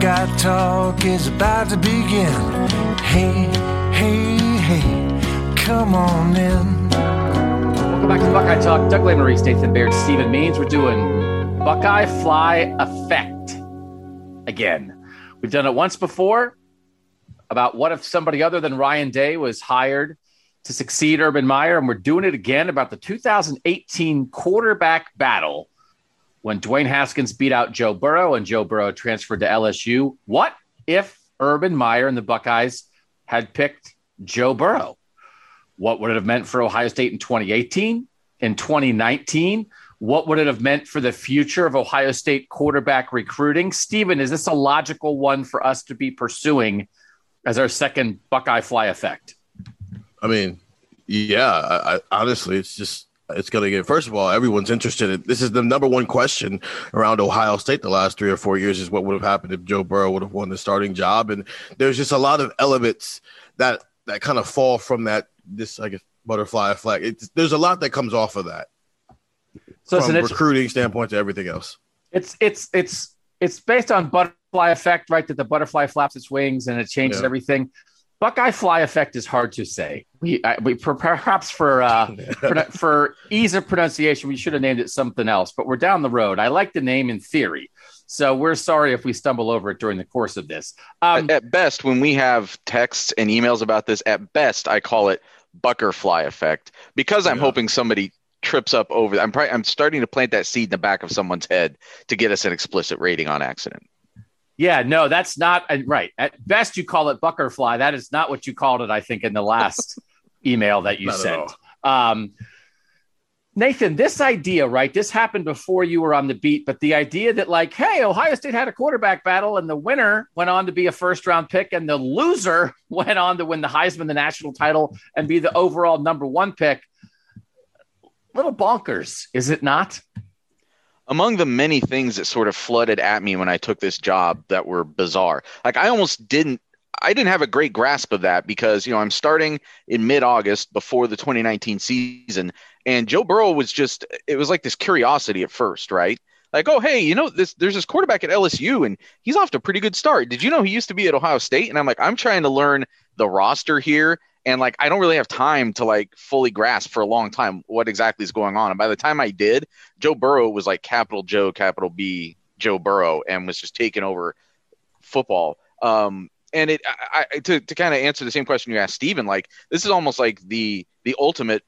Buckeye talk is about to begin. Hey, hey, hey, come on in. Welcome back to Buckeye Talk. Doug Lesmerises, Nathan Baird, Stephen Means. We're doing Buckeye Fly Effect again. We've done it once before about what if somebody other than Ryan Day was hired to succeed Urban Meyer, and we're doing it again about the 2018 quarterback battle when Dwayne Haskins beat out Joe Burrow and Joe Burrow transferred to LSU. What if Urban Meyer and the Buckeyes had picked Joe Burrow? What would it have meant for Ohio State in 2018? In 2019? What would it have meant for the future of Ohio State quarterback recruiting? Stephen, is this a logical one for us to be pursuing as our second Buckeye fly effect? I mean, yeah. I, I, honestly, it's just it's going to get. First of all, everyone's interested. In, this is the number one question around Ohio State the last three or four years is what would have happened if Joe Burrow would have won the starting job, and there's just a lot of elements that that kind of fall from that. This I guess butterfly effect. It's, there's a lot that comes off of that. So from it's an recruiting standpoint to everything else. It's it's it's it's based on butterfly effect, right? That the butterfly flaps its wings and it changes Yeah. everything. Buckeye fly effect is hard to say. We, I, we perhaps for uh, for, for ease of pronunciation, we should have named it something else. But we're down the road. I like the name in theory, so we're sorry if we stumble over it during the course of this. Um, at best, when we have texts and emails about this, at best, I call it butterfly effect because I'm Yeah. hoping somebody trips up over. I'm probably, I'm starting to plant that seed in the back of someone's head to get us an explicit rating on accident. Yeah, no, that's not uh, right. At best, you call it butterfly. That is not what you called it. I think in the last email that you Not sent. Um, Nathan, this idea, right? This happened before you were on the beat, but the idea that, like, hey, Ohio State had a quarterback battle, and the winner went on to be a first round pick, and the loser went on to win the Heisman, the national title, and be the overall number one pick. Little bonkers, is it not? among the many things that sort of flooded at me when I took this job that were bizarre. Like I almost didn't I didn't have a great grasp of that because, you know, I'm starting in mid-August before the 2019 season and Joe Burrow was just it was like this curiosity at first, right? Like, oh, hey, you know, this there's this quarterback at LSU and he's off to a pretty good start. Did you know he used to be at Ohio State? And I'm like, I'm trying to learn the roster here and like I don't really have time to like fully grasp for a long time what exactly is going on. And by the time I did, Joe Burrow was like capital Joe, capital B, Joe Burrow, and was just taking over football. Um, and it I, I, to to kind of answer the same question you asked Stephen, like this is almost like the the ultimate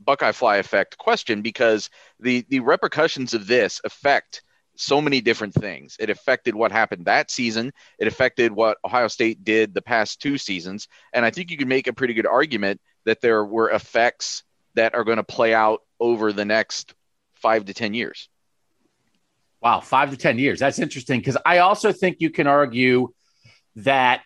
Buckeye fly effect question because the the repercussions of this affect so many different things. It affected what happened that season. It affected what Ohio State did the past two seasons, and I think you can make a pretty good argument that there were effects that are going to play out over the next five to ten years. Wow, five to 10 years. That's interesting because I also think you can argue that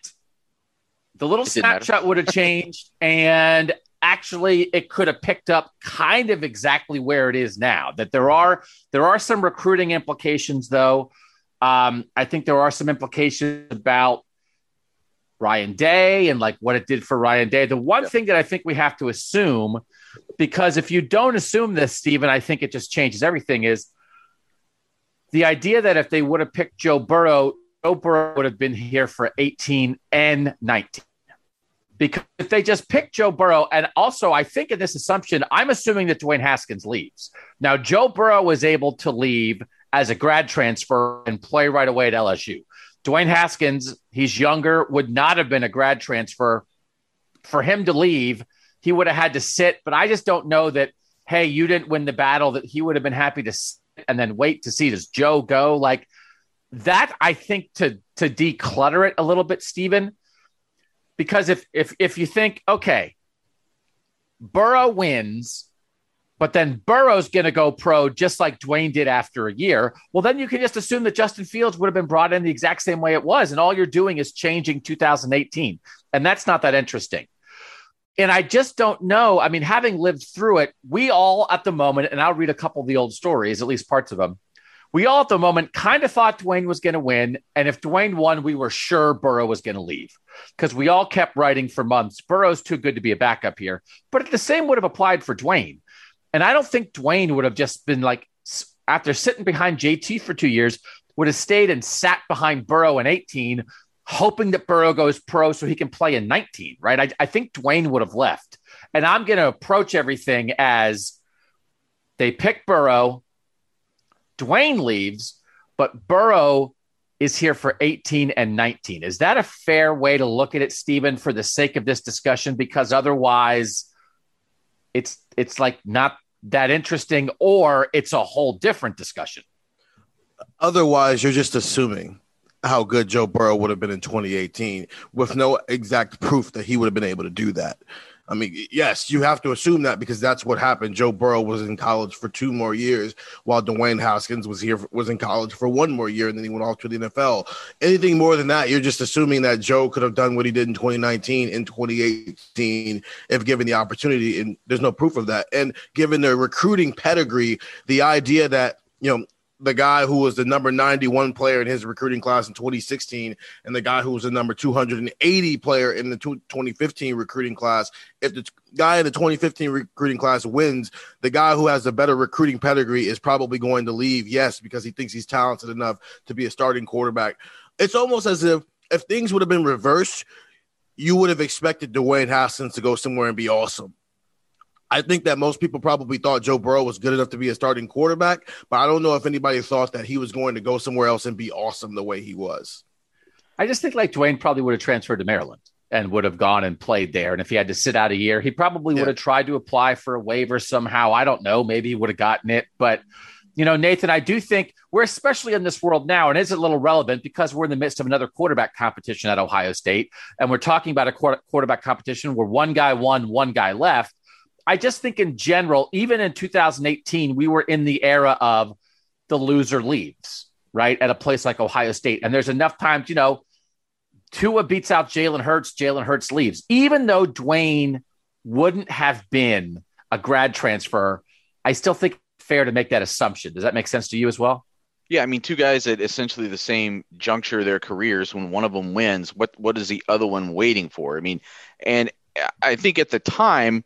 the little It didn't matter. snapshot would have changed and actually it could have picked up kind of exactly where it is now. That there are there are some recruiting implications though. Um, I think there are some implications about Ryan Day and like what it did for Ryan Day. The one thing that I think we have to assume, because if you don't assume this, Stephen, I think it just changes everything, is the idea that if they would have picked Joe Burrow, Joe Joe Burrow would have been here for 18 and 19. Because if they just pick Joe Burrow, and also I think in this assumption, I'm assuming that Dwayne Haskins leaves. Now, Joe Burrow was able to leave as a grad transfer and play right away at LSU. Dwayne Haskins, he's younger, would not have been a grad transfer. For him to leave, he would have had to sit. But I just don't know that, hey, you didn't win the battle, that he would have been happy to sit and then wait to see does Joe go. Like that, I think to to declutter it a little bit, Stephen. Because if if if you think, okay, Burrow wins but then Burrow's going to go pro just like Dwayne did after a year. Well, then you can just assume that Justin Fields would have been brought in the exact same way it was. And all you're doing is changing 2018. And that's not that interesting. And I just don't know. I mean, having lived through it, we all at the moment, and I'll read a couple of the old stories, at least parts of them. We all at the moment kind of thought Dwayne was going to win. And if Dwayne won, we were sure Burrow was going to leave because we all kept writing for months. Burrow's too good to be a backup here. But the same would have applied for Dwayne. And I don't think Dwayne would have just been like, after sitting behind JT for two years, would have stayed and sat behind Burrow in 18, hoping that Burrow goes pro so he can play in 19, right? I, I think Dwayne would have left. And I'm going to approach everything as they pick Burrow, Dwayne leaves, but Burrow is here for 18 and 19. Is that a fair way to look at it, Stephen, for the sake of this discussion? Because otherwise, it's it's like not that interesting or it's a whole different discussion. Otherwise, you're just assuming how good Joe Burrow would have been in 2018 with no exact proof that he would have been able to do that. I mean, yes, you have to assume that because that's what happened. Joe Burrow was in college for two more years, while Dwayne Haskins was here was in college for one more year, and then he went off to the NFL. Anything more than that, you're just assuming that Joe could have done what he did in 2019 in 2018 if given the opportunity, and there's no proof of that. And given the recruiting pedigree, the idea that you know the guy who was the number 91 player in his recruiting class in 2016 and the guy who was the number 280 player in the 2015 recruiting class. If the guy in the 2015 recruiting class wins the guy who has a better recruiting pedigree is probably going to leave yes because he thinks he's talented enough to be a starting quarterback. It's almost as if if things would have been reversed you would have expected Dwayne Haskins to go somewhere and be awesome I think that most people probably thought Joe Burrow was good enough to be a starting quarterback, but I don't know if anybody thought that he was going to go somewhere else and be awesome the way he was. I just think like Dwayne probably would have transferred to Maryland and would have gone and played there. And if he had to sit out a year, he probably yeah. would have tried to apply for a waiver somehow. I don't know. Maybe he would have gotten it. But, you know, Nathan, I do think we're especially in this world now, and it's a little relevant because we're in the midst of another quarterback competition at Ohio State. And we're talking about a quarterback competition where one guy won, one guy left. I just think in general, even in 2018, we were in the era of the loser leaves, right? At a place like Ohio State. And there's enough times, you know, Tua beats out Jalen Hurts, Jalen Hurts leaves. Even though Dwayne wouldn't have been a grad transfer, I still think fair to make that assumption. Does that make sense to you as well? Yeah, I mean, two guys at essentially the same juncture of their careers. When one of them wins, what what is the other one waiting for? I mean, and I think at the time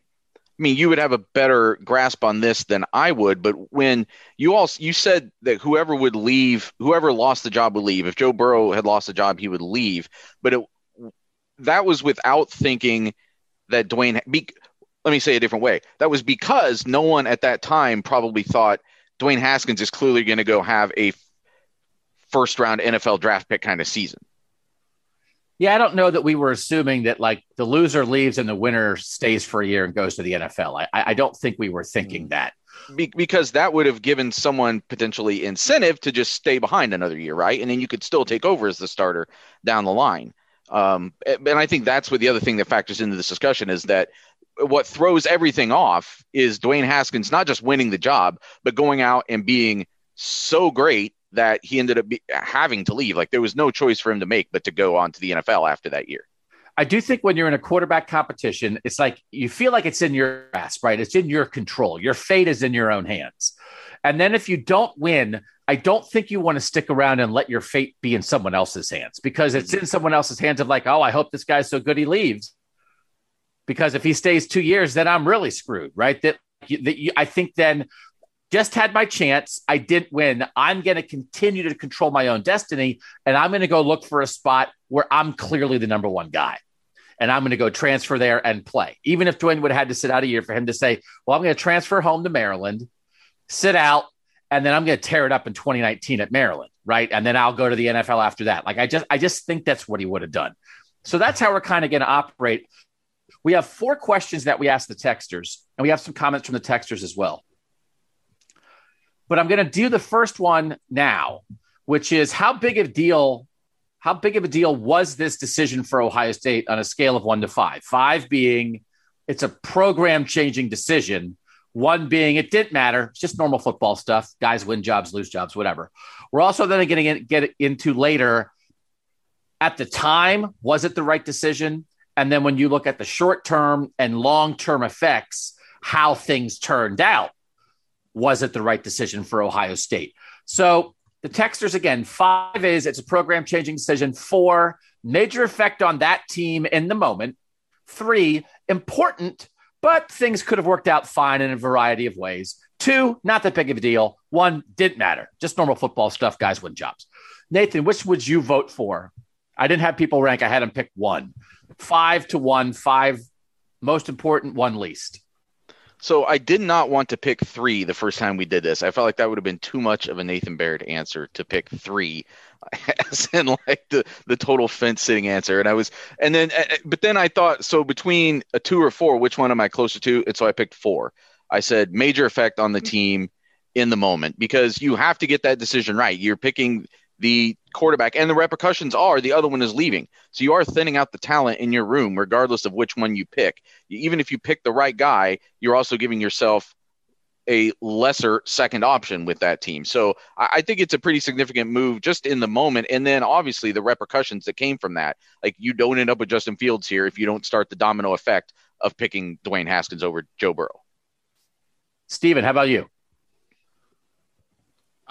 I mean, you would have a better grasp on this than I would. But when you all you said that whoever would leave, whoever lost the job would leave. If Joe Burrow had lost the job, he would leave. But it, that was without thinking that Dwayne. Be, let me say a different way. That was because no one at that time probably thought Dwayne Haskins is clearly going to go have a first round NFL draft pick kind of season. Yeah, I don't know that we were assuming that like the loser leaves and the winner stays for a year and goes to the NFL. I, I don't think we were thinking that. Be- because that would have given someone potentially incentive to just stay behind another year, right? And then you could still take over as the starter down the line. Um, and I think that's what the other thing that factors into this discussion is that what throws everything off is Dwayne Haskins not just winning the job, but going out and being so great that he ended up be, having to leave. Like there was no choice for him to make but to go on to the NFL after that year. I do think when you're in a quarterback competition, it's like you feel like it's in your grasp, right? It's in your control. Your fate is in your own hands. And then if you don't win, I don't think you want to stick around and let your fate be in someone else's hands because it's in someone else's hands of like, oh, I hope this guy's so good he leaves. Because if he stays two years, then I'm really screwed, right? That, that you, I think then just had my chance. I didn't win. I'm going to continue to control my own destiny. And I'm going to go look for a spot where I'm clearly the number one guy. And I'm going to go transfer there and play. Even if Dwayne would have had to sit out a year for him to say, well, I'm going to transfer home to Maryland, sit out, and then I'm going to tear it up in 2019 at Maryland, right? And then I'll go to the NFL after that. Like I just, I just think that's what he would have done. So that's how we're kind of going to operate. We have four questions that we ask the texters, and we have some comments from the texters as well. But I'm going to do the first one now, which is how big of a deal how big of a deal was this decision for Ohio State on a scale of 1 to 5? 5 being it's a program changing decision, 1 being it didn't matter, it's just normal football stuff, guys win jobs, lose jobs, whatever. We're also then going to get into later at the time, was it the right decision? And then when you look at the short term and long term effects, how things turned out, was it the right decision for Ohio State? So the texters again, five is it's a program changing decision. Four, major effect on that team in the moment. Three, important, but things could have worked out fine in a variety of ways. Two, not that big of a deal. One, didn't matter. Just normal football stuff. Guys win jobs. Nathan, which would you vote for? I didn't have people rank. I had them pick one. Five to one, five most important, one least. So I did not want to pick three the first time we did this. I felt like that would have been too much of a Nathan Baird answer to pick three, as in like the the total fence sitting answer. And I was, and then, uh, uh, but then I thought, so between a two or four, which one am I closer to? And so I picked four. I said major effect on the mm-hmm. team in the moment because you have to get that decision right. You're picking the quarterback, and the repercussions are the other one is leaving. So you are thinning out the talent in your room, regardless of which one you pick. Even if you pick the right guy, you're also giving yourself a lesser second option with that team. So I think it's a pretty significant move just in the moment. And then obviously the repercussions that came from that. Like you don't end up with Justin Fields here if you don't start the domino effect of picking Dwayne Haskins over Joe Burrow. Stephen, how about you?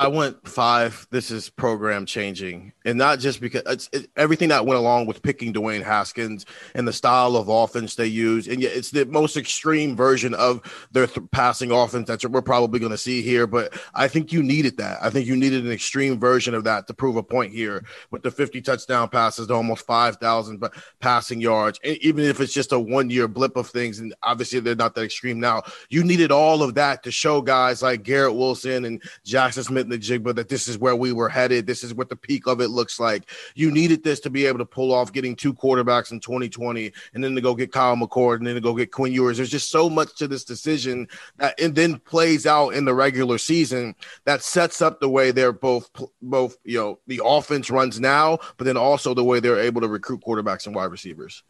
I went five. This is program changing, and not just because it's it, everything that went along with picking Dwayne Haskins and the style of offense they use, and yet it's the most extreme version of their th- passing offense that we're probably going to see here. But I think you needed that. I think you needed an extreme version of that to prove a point here with the 50 touchdown passes to almost 5,000 passing yards, and even if it's just a one year blip of things, and obviously they're not that extreme now. You needed all of that to show guys like Garrett Wilson and Jaxon Smith Njigba that this is where we were headed. This is what the peak of it looks like. You needed this to be able to pull off getting two quarterbacks in 2020 and then to go get Kyle McCord and then to go get Quinn Ewers. There's just so much to this decision that and then plays out in the regular season that sets up the way they're both both you know the offense runs now, but then also the way they're able to recruit quarterbacks and wide receivers.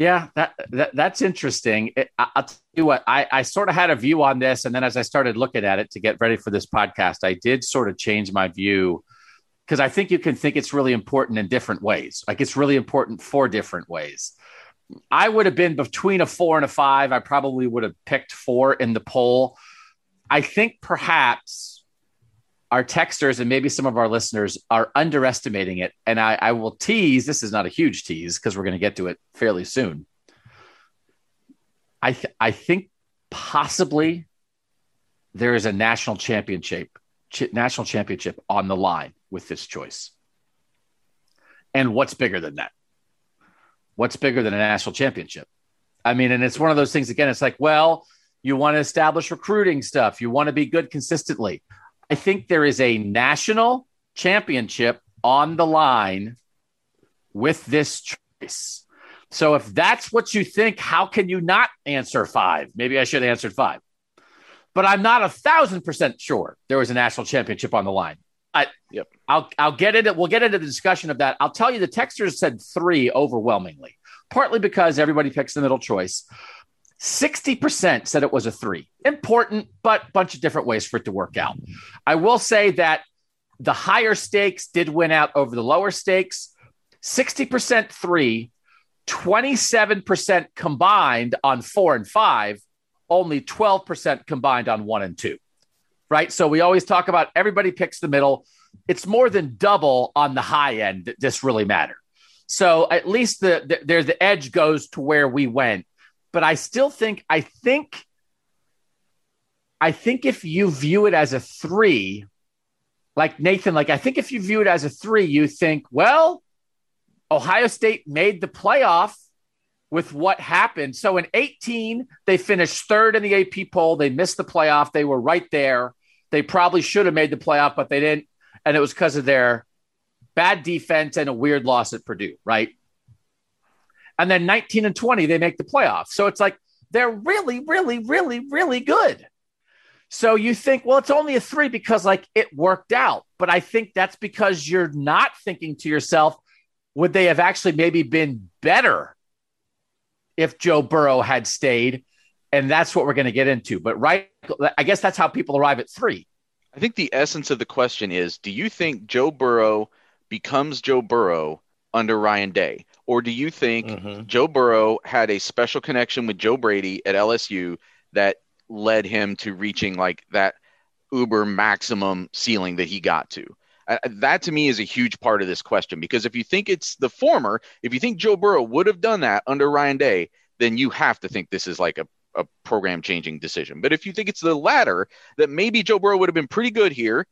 Yeah, that, that that's interesting. It, I, will tell you what, I, I sort of had a view on this, and then as I started looking at it to get ready for this podcast, I did sort of change my view because I think you can think it's really important in different ways. Like it's really important for different ways. I would have been between a four and a five. I probably would have picked four in the poll. I think perhaps our texters and maybe some of our listeners are underestimating it. And I, I will tease this is not a huge tease because we're going to get to it fairly soon. I, th- I think possibly there is a national championship ch- national championship on the line with this choice. And what's bigger than that? What's bigger than a national championship? I mean, and it's one of those things again, it's like, well, you want to establish recruiting stuff, you want to be good consistently. I think there is a national championship on the line with this choice. So if that's what you think, how can you not answer five? Maybe I should have answered five. But I'm not a thousand percent sure there was a national championship on the line. I, yep. I'll I'll get into we'll get into the discussion of that. I'll tell you the texters said three overwhelmingly, partly because everybody picks the middle choice. 60% said it was a three. Important, but bunch of different ways for it to work out. I will say that the higher stakes did win out over the lower stakes. 60% three, 27% combined on four and five, only 12% combined on one and two. Right. So we always talk about everybody picks the middle. It's more than double on the high end that this really matter. So at least the, the the edge goes to where we went but I still think I think I think if you view it as a three, like Nathan, like I think if you view it as a three, you think, well, Ohio State made the playoff with what happened. So in 18, they finished third in the AP poll. They missed the playoff. They were right there. They probably should have made the playoff, but they didn't. And it was because of their bad defense and a weird loss at Purdue, right? And then 19 and 20, they make the playoffs. So it's like they're really, really, really, really good. So you think, well, it's only a three because like it worked out. But I think that's because you're not thinking to yourself, would they have actually maybe been better if Joe Burrow had stayed? And that's what we're going to get into. But right, I guess that's how people arrive at three. I think the essence of the question is do you think Joe Burrow becomes Joe Burrow under Ryan Day? Or do you think mm-hmm. Joe Burrow had a special connection with Joe Brady at LSU that led him to reaching like that uber maximum ceiling that he got to? Uh, that to me is a huge part of this question because if you think it's the former, if you think Joe Burrow would have done that under Ryan Day, then you have to think this is like a, a program changing decision. But if you think it's the latter, that maybe Joe Burrow would have been pretty good here,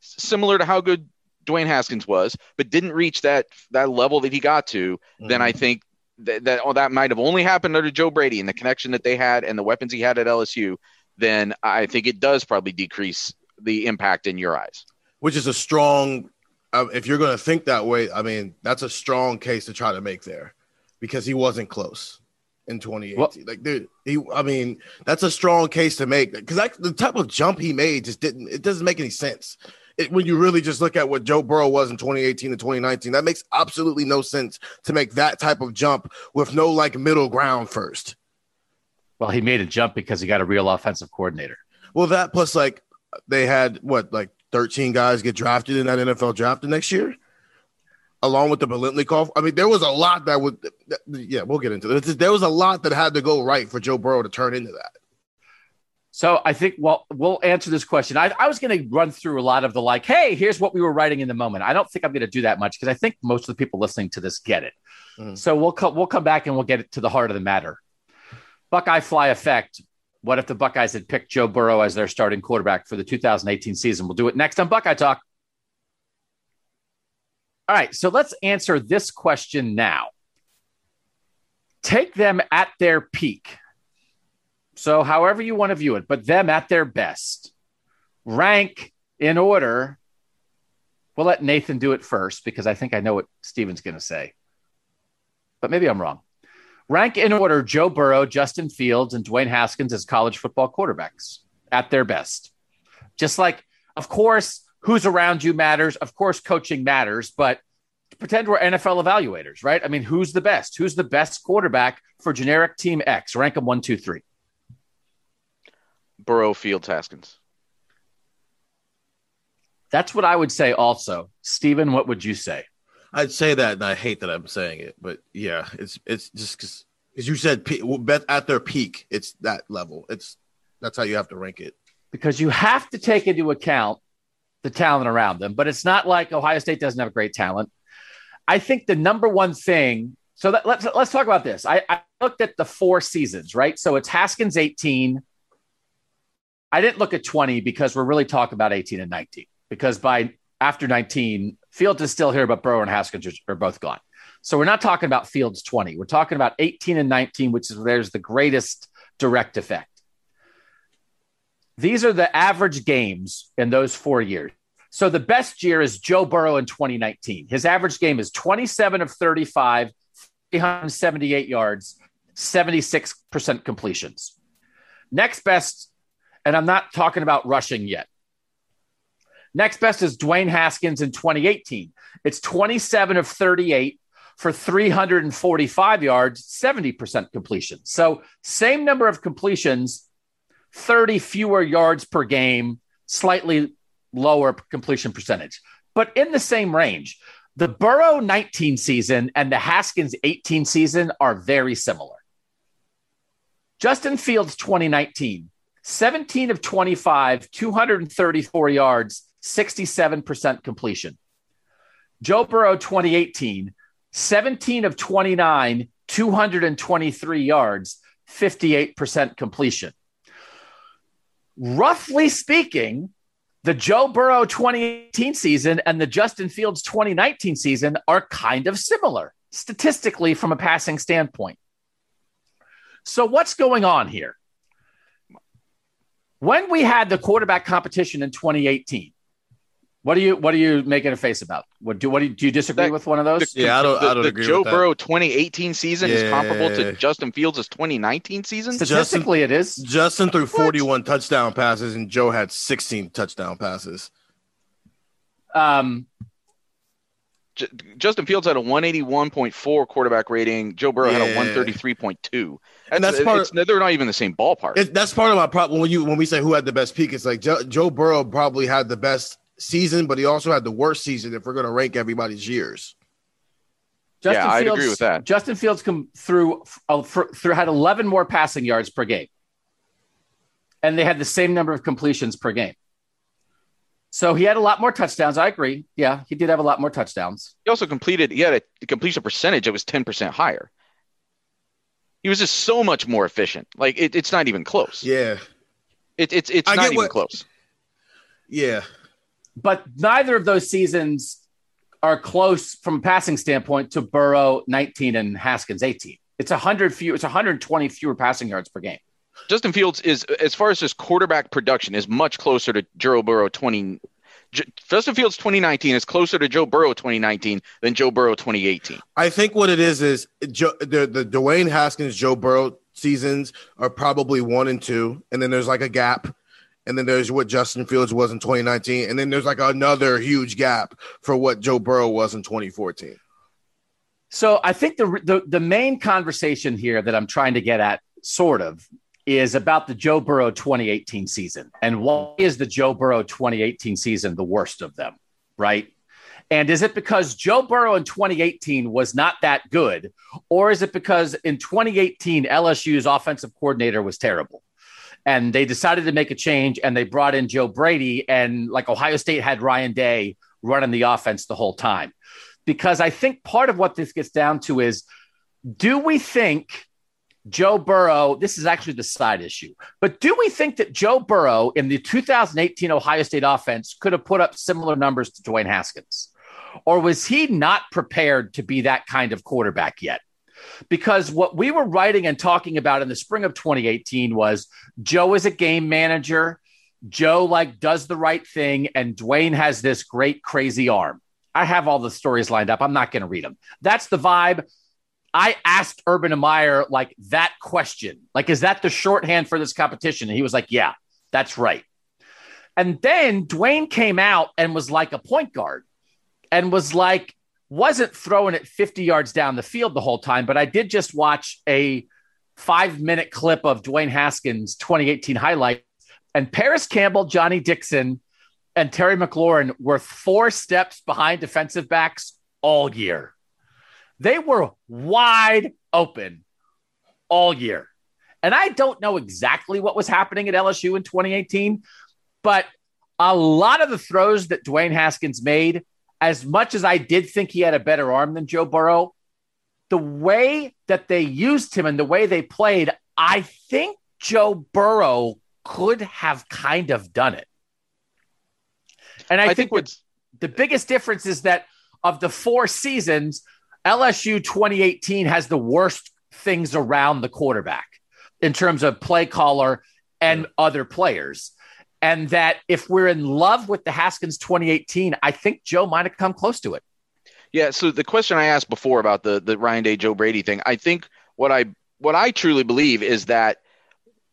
similar to how good Dwayne Haskins was, but didn't reach that that level that he got to, mm-hmm. then I mm-hmm. think that that, oh, that might have only happened under Joe Brady and the connection that they had and the weapons he had at LSU. Then I think it does probably decrease the impact in your eyes. Which is a strong. Uh, if you're going to think that way, I mean that's a strong case to try to make there, because he wasn't close in 2018. Well, like, dude, he, I mean, that's a strong case to make because the type of jump he made just didn't, it doesn't make any sense it, when you really just look at what Joe Burrow was in 2018 and 2019, that makes absolutely no sense to make that type of jump with no like middle ground first. Well, he made a jump because he got a real offensive coordinator. Well, that plus like they had what like 13 guys get drafted in that NFL draft the next year, along with the Biletnikoff. I mean, there was a lot that would, yeah, we'll get into this. There was a lot that had to go right for Joe Burrow to turn into that. So I think well we'll answer this question. I, I was going to run through a lot of the like, hey, here's what we were writing in the moment. I don't think I'm going to do that much because I think most of the people listening to this get it. Mm-hmm. So we'll co- we'll come back and we'll get it to the heart of the matter. Buckeye fly effect. What if the Buckeyes had picked Joe Burrow as their starting quarterback for the 2018 season? We'll do it next on Buckeye Talk. All right, so let's answer this question now. Take them at their peak so, however you want to view it, but them at their best, rank in order. We'll let Nathan do it first because I think I know what Stephen's going to say. But maybe I'm wrong. Rank in order Joe Burrow, Justin Fields, and Dwayne Haskins as college football quarterbacks at their best. Just like, of course, who's around you matters. Of course, coaching matters, but pretend we're NFL evaluators, right? I mean, who's the best? Who's the best quarterback for generic team X? Rank them one, two, three. Burrow, Fields, Haskins. That's what I would say also. Stephen, what would you say? I'd say that, and I hate that I'm saying it, but yeah, it's it's just because you said, at their peak, it's that level. It's that's how you have to rank it. Because you have to take into account the talent around them, but it's not like Ohio State doesn't have great talent. I think the number one thing. So that, let's let's talk about this. I, I looked at the four seasons, right? So it's Haskins 18, I didn't look at 20 because we're really talking about 18 and 19. Because by after 19, Fields is still here, but Burrow and Haskins are, both gone. So we're not talking about Fields 20. We're talking about 18 and 19, which is where there's the greatest direct effect. These are the average games in those four years. So the best year is Joe Burrow in 2019. His average game is 27 of 35, 378 yards, 76% completions. Next best and I'm not talking about rushing yet. Next best is Dwayne Haskins in 2018. It's 27 of 38 for 345 yards, 70% completion. So, same number of completions, 30 fewer yards per game, slightly lower completion percentage, but in the same range. The Burrow 19 season and the Haskins 18 season are very similar. Justin Fields 2019, 17 of 25, 234 yards, 67% completion. Joe Burrow 2018, 17 of 29, 223 yards, 58% completion. roughly speaking, the Joe Burrow 2018 season and the Justin Fields 2019 season are kind of similar statistically from a passing standpoint. So, what's going on here? When we had the quarterback competition in 2018, what do you what do you making a face about? What do what do you, do you disagree That- with one of those? The- Yeah, I don't- the, I don't the agree Joe with that. Joe Burrow 2018 season is comparable Yeah. to Justin Fields' 2019 season. Statistically, it is. Justin threw 41 touchdown passes and Joe had 16 touchdown passes. Um, J- Justin Fields had a 181.4 quarterback rating. Joe Burrow had a Yeah. 133.2. And that's part- it's, they're not even the same ballpark. It, that's part of my problem when you when we say who had the best peak. It's like Joe, Joe Burrow probably had the best season, but he also had the worst season if we're going to rank everybody's years. Justin Yeah, I'd Fields, agree with that. Justin Fields come through, uh, for, through had 11 more passing yards per game, and they had the same number of completions per game. So he had a lot more touchdowns. I agree. Yeah, he did have a lot more touchdowns. He also completed. He had a completion percentage that was 10% higher. He was just so much more efficient. Like it, it's not even close. Yeah, It, it's it's I not get even what- close. yeah. But neither of those seasons are close from a passing standpoint to Burrow 19 and Haskins 18. It's 100 fewer. It's 120 fewer passing yards per game. Justin Fields is, as far as his quarterback production, is much closer to Joe Burrow 20. J- Justin Fields 2019 is closer to Joe Burrow 2019 than Joe Burrow 2018. I think what it is is Joe, the the Dwayne Haskins Joe Burrow seasons are probably one and two, and then there's like a gap, and then there's what Justin Fields was in 2019, and then there's like another huge gap for what Joe Burrow was in 2014. So I think the, the the main conversation here that I'm trying to get at, sort of, is about the Joe Burrow 2018 season and why is the Joe Burrow 2018 season the worst of them, right? And is it because Joe Burrow in 2018 was not that good, or is it because in 2018 LSU's offensive coordinator was terrible? And they decided to make a change and they brought in Joe Brady, and like Ohio State had Ryan Day running the offense the whole time because I think part of what this gets down to is do we think Joe Burrow, this is actually the side issue, but do we think that Joe Burrow in the 2018 Ohio State offense could have put up similar numbers to Dwayne Haskins? Or was he not prepared to be that kind of quarterback yet? Because what we were writing and talking about in the spring of 2018 was Joe is a game manager. Joe like does the right thing, and Dwayne has this great crazy arm. I have all the stories lined up. I'm not going to read them. That's the vibe. I asked Urban Meyer like that question, like, is that the shorthand for this competition? And he was like, yeah, that's right. And then Dwayne came out and was like a point guard and was like, wasn't throwing it 50 yards down the field the whole time. But I did just watch a five minute clip of Dwayne Haskins 2018 highlight and Parris Campbell, Johnnie Dixon, and Terry McLaurin were four steps behind defensive backs all year. They were wide open all year. And I don't know exactly what was happening at LSU in 2018, but a lot of the throws that Dwayne Haskins made, as much as I did think he had a better arm than Joe Burrow, the way that they used him and the way they played, I think Joe Burrow could have kind of done it. And I, I think, think what's the biggest difference is that of the four seasons, LSU 2018 has the worst things around the quarterback in terms of play caller and other players. And that if we're in love with the Haskins 2018, I think Joe might have come close to it. Yeah. So the question I asked before about the the Ryan Day Joe Brady thing, I think what I what I truly believe is that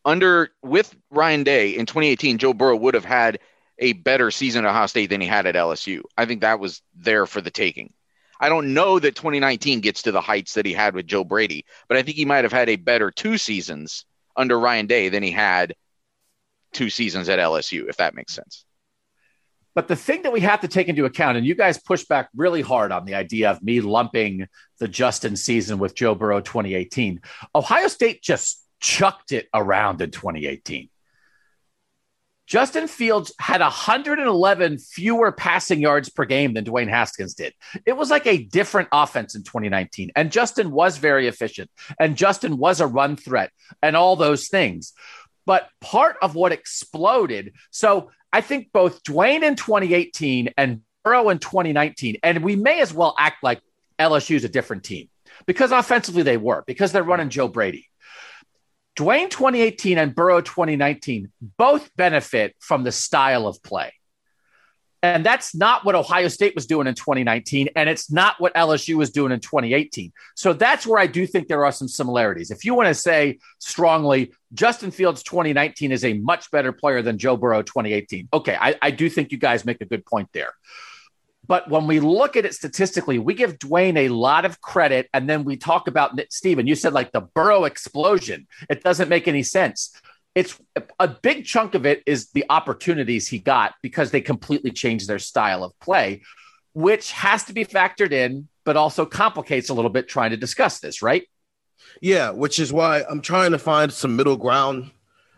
under with Ryan Day in 2018, Joe Burrow would have had a better season at Ohio State than he had at LSU. I think that was there for the taking. I don't know that 2019 gets to the heights that he had with Joe Brady, but I think he might have had a better two seasons under Ryan Day than he had two seasons at LSU, if that makes sense. But the thing that we have to take into account, and you guys push back really hard on the idea of me lumping the Justin season with Joe Burrow 2018, Ohio State just chucked it around in 2018. Justin Fields had 111 fewer passing yards per game than Dwayne Haskins did. It was like a different offense in 2019. And Justin was very efficient. And Justin was a run threat and all those things. But part of what exploded, so I think both Dwayne in 2018 and Burrow in 2019, and we may as well act like LSU is a different team because offensively they were, because they're running Joe Brady. Dwayne 2018 and Burrow 2019 both benefit from the style of play. And that's not what Ohio State was doing in 2019. And it's not what LSU was doing in 2018. So that's where I do think there are some similarities. If you want to say strongly, Justin Fields 2019 is a much better player than Joe Burrow 2018. Okay, I, I do think you guys make a good point there. But when we look at it statistically, we give Dwayne a lot of credit. And then we talk about Stephen. You said like the Burrow explosion. It doesn't make any sense. It's a big chunk of it is the opportunities he got because they completely changed their style of play, which has to be factored in, but also complicates a little bit trying to discuss this, right? Yeah, which is why I'm trying to find some middle ground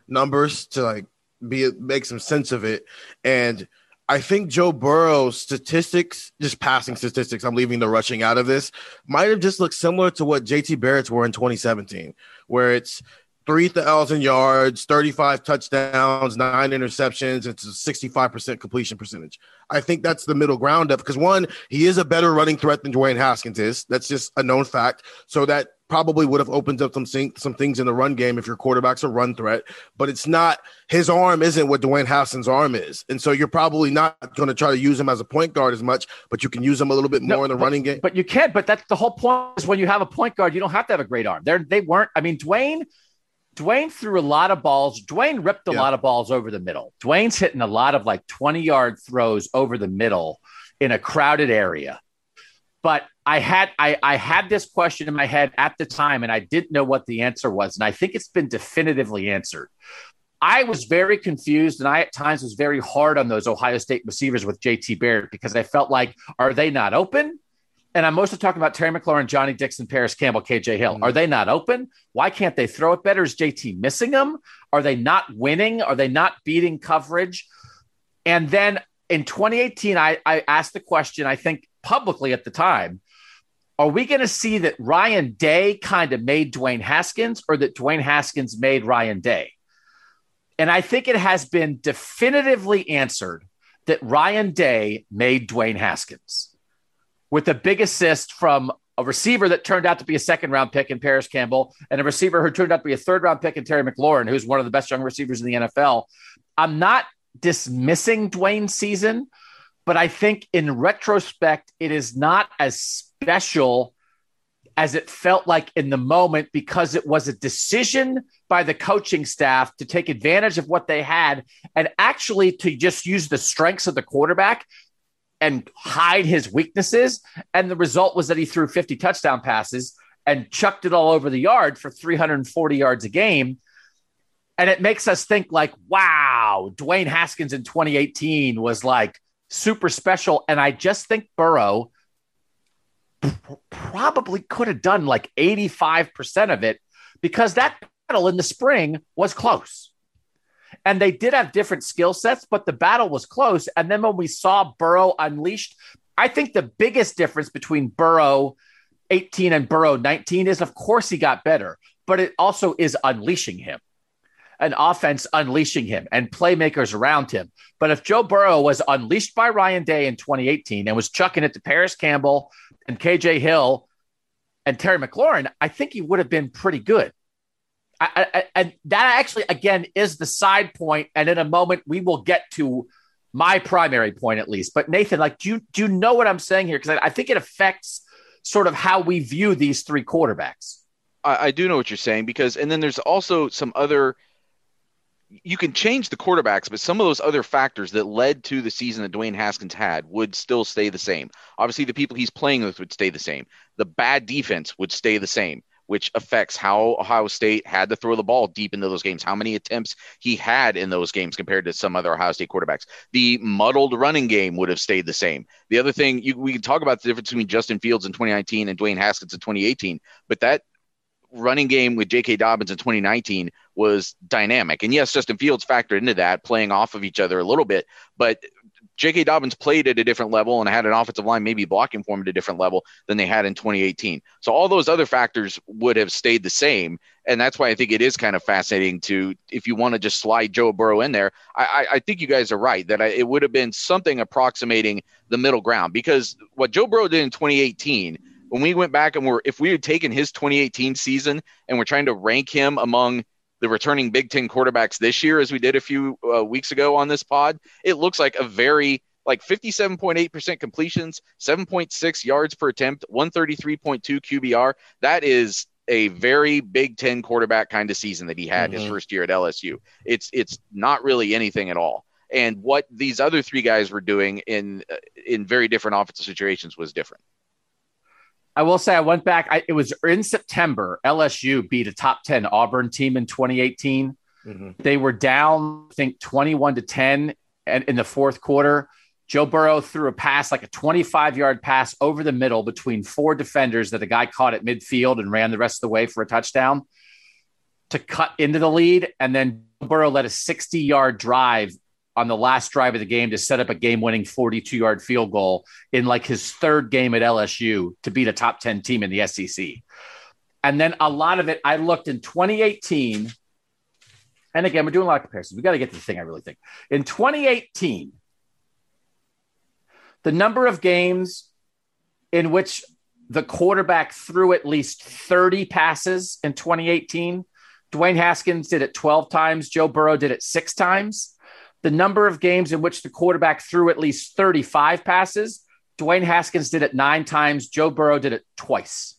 numbers to like be make some sense of it. And I think Joe Burrow's statistics, just passing statistics, I'm leaving the rushing out of this, might have just looked similar to what JT Barrett's were in 2017, where it's 3,000 yards, 35 touchdowns, nine interceptions. It's a 65% completion percentage. I think that's the middle ground of because one, he is a better running threat than Dwayne Haskins is. That's just a known fact. So that probably would have opened up some some things in the run game if your quarterback's a run threat. But it's not his arm isn't what Dwayne Haskins' arm is, and so you're probably not going to try to use him as a point guard as much. But you can use him a little bit more no, in the but, running game. But you can't, But that's the whole point. Is when you have a point guard, you don't have to have a great arm. They they weren't. I mean, Dwayne. Dwayne threw a lot of balls. Dwayne ripped a yeah. lot of balls over the middle. Dwayne's hitting a lot of like 20 yard throws over the middle in a crowded area. But I had I, I had this question in my head at the time, and I didn't know what the answer was, and I think it's been definitively answered. I was very confused, and I at times was very hard on those Ohio State receivers with JT Barrett because I felt like, are they not open? And I'm mostly talking about Terry McLaurin, Johnnie Dixon, Parris Campbell, KJ Hill. Mm-hmm. Are they not open? Why can't they throw it better? Is JT missing them? Are they not winning? Are they not beating coverage? And then in 2018, I, I asked the question, I think publicly at the time are we going to see that Ryan Day kind of made Dwayne Haskins or that Dwayne Haskins made Ryan Day? And I think it has been definitively answered that Ryan Day made Dwayne Haskins with a big assist from a receiver that turned out to be a second round pick in Parris Campbell and a receiver who turned out to be a third round pick in Terry McLaurin, who's one of the best young receivers in the NFL. I'm not dismissing Dwayne's season, but I think in retrospect, it is not as special as it felt like in the moment because it was a decision by the coaching staff to take advantage of what they had and actually to just use the strengths of the quarterback and hide his weaknesses. And the result was that he threw 50 touchdown passes and chucked it all over the yard for 340 yards a game. And it makes us think like, wow, Dwayne Haskins in 2018 was like super special. And I just think Burrow probably could have done like 85% of it because that battle in the spring was close. And they did have different skill sets, but the battle was close. And then when we saw Burrow unleashed, I think the biggest difference between Burrow 18 and Burrow 19 is, of course, he got better, but it also is unleashing him an offense unleashing him and playmakers around him. But if Joe Burrow was unleashed by Ryan Day in 2018 and was chucking it to Parris Campbell and KJ Hill and Terry McLaurin, I think he would have been pretty good. And that actually, again, is the side. And in a moment, we will get to my primary point at least. But Nathan, like, do you do you know what I'm saying here? Because I, I think it affects sort of how we view these three quarterbacks. I, I do know what you're saying because, and then there's also some other you can change the quarterbacks, but some of those other factors that led to the season that Dwayne Haskins had would still stay the same. Obviously, the people he's playing with would stay the same. The bad defense would stay the same, which affects how Ohio State had to throw the ball deep into those games, how many attempts he had in those games compared to some other Ohio State quarterbacks. The muddled running game would have stayed the same. The other thing, you, we can talk about the difference between Justin Fields in 2019 and Dwayne Haskins in 2018, but that running game with J.K. Dobbins in 2019 was dynamic. And yes, Justin Fields factored into that, playing off of each other a little bit, but J.K. Dobbins played at a different level and had an offensive line maybe blocking for him at a different level than they had in 2018. So all those other factors would have stayed the same, and that's why I think it is kind of fascinating to if you want to just slide Joe Burrow in there. I, I think you guys are right that I, it would have been something approximating the middle ground because what Joe Burrow did in 2018 when we went back and we're if we had taken his 2018 season and we're trying to rank him among the returning Big Ten quarterbacks this year, as we did a few uh, weeks ago on this pod, it looks like a very like 57.8% completions, 7.6 yards per attempt, 133.2 QBR. That is a very Big Ten quarterback kind of season that he had mm-hmm. his first year at LSU. It's it's not really anything at all. And what these other three guys were doing in uh, in very different offensive situations was different. I will say I went back. I, it was in September. LSU beat a top ten Auburn team in 2018. Mm-hmm. They were down, I think, 21 to 10 and in the fourth quarter. Joe Burrow threw a pass, like a 25 yard pass over the middle between four defenders that the guy caught at midfield and ran the rest of the way for a touchdown to cut into the lead. And then Burrow led a 60 yard drive on the last drive of the game to set up a game winning 42 yard field goal in like his third game at LSU to beat a top 10 team in the SEC. And then a lot of it, I looked in 2018. And again, we're doing a lot of comparisons. We got to get to the thing I really think. In 2018, the number of games in which the quarterback threw at least 30 passes in 2018, Dwayne Haskins did it 12 times, Joe Burrow did it six times the number of games in which the quarterback threw at least 35 passes, Dwayne Haskins did it nine times, Joe Burrow did it twice.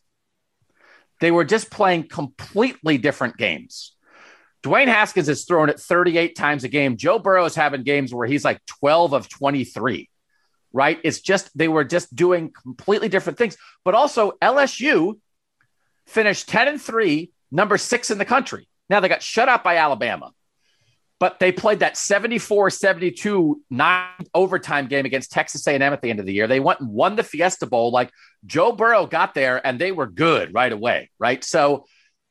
They were just playing completely different games. Dwayne Haskins is throwing it 38 times a game. Joe Burrow is having games where he's like 12 of 23, right? It's just, they were just doing completely different things. But also, LSU finished 10 and 3, number six in the country. Now they got shut out by Alabama but they played that 74-72 nine overtime game against Texas A&M at the end of the year. They went and won the Fiesta Bowl. Like Joe Burrow got there and they were good right away, right? So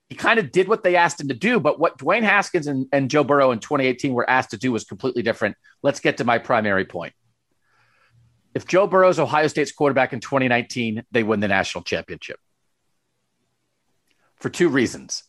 he kind of did what they asked him to do, but what Dwayne Haskins and, and Joe Burrow in 2018 were asked to do was completely different. Let's get to my primary point. If Joe Burrow's Ohio State's quarterback in 2019, they win the national championship. For two reasons.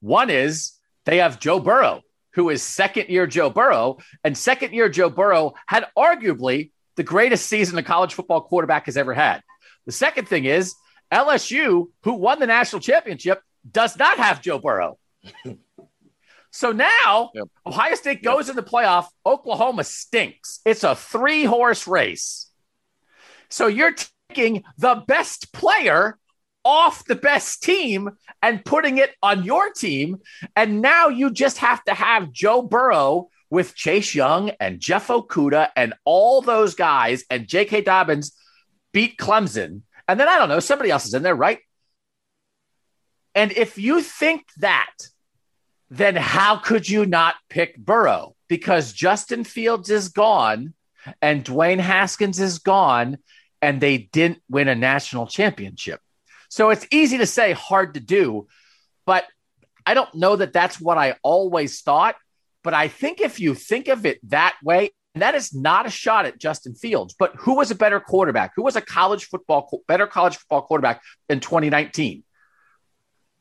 One is they have Joe Burrow, who is second year Joe Burrow. And second year Joe Burrow had arguably the greatest season a college football quarterback has ever had. The second thing is LSU, who won the national championship, does not have Joe Burrow. so now yep. Ohio State goes yep. in the playoff. Oklahoma stinks. It's a three horse race. So you're taking the best player off the best team and putting it on your team. And now you just have to have Joe Burrow with Chase Young and Jeff Okudah and all those guys and J.K. Dobbins beat Clemson. And then I don't know, somebody else is in there, right? And if you think that, then how could you not pick Burrow? Because Justin Fields is gone and Dwayne Haskins is gone and they didn't win a national championship. So it's easy to say, hard to do. But I don't know that that's what I always thought. But I think if you think of it that way, and that is not a shot at Justin Fields, but who was a better quarterback? Who was a college football, better college football quarterback in 2019?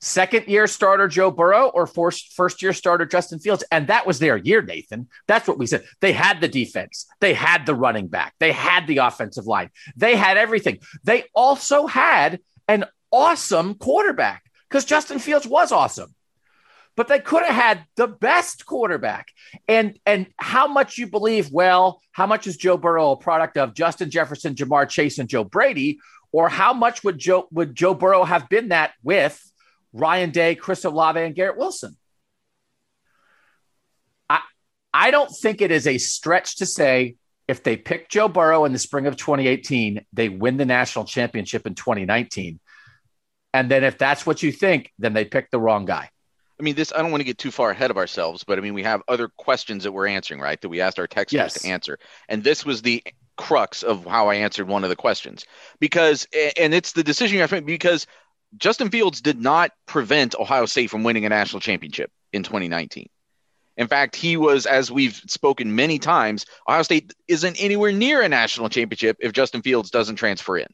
Second year starter Joe Burrow or first, first year starter Justin Fields? And that was their year, Nathan. That's what we said. They had the defense, they had the running back, they had the offensive line, they had everything. They also had an awesome quarterback because Justin Fields was awesome. But they could have had the best quarterback. And and how much you believe, well, how much is Joe Burrow a product of Justin Jefferson, Ja'Marr Chase, and Joe Brady? Or how much would Joe would Joe Burrow have been that with Ryan Day, Chris Olave, and Garrett Wilson? I I don't think it is a stretch to say if they pick Joe Burrow in the spring of 2018, they win the national championship in 2019. And then if that's what you think, then they picked the wrong guy. I mean, this, I don't want to get too far ahead of ourselves, but I mean, we have other questions that we're answering, right? That we asked our texters yes. to answer. And this was the crux of how I answered one of the questions because, and it's the decision you have to make because Justin Fields did not prevent Ohio State from winning a national championship in 2019. In fact, he was, as we've spoken many times, Ohio State isn't anywhere near a national championship if Justin Fields doesn't transfer in.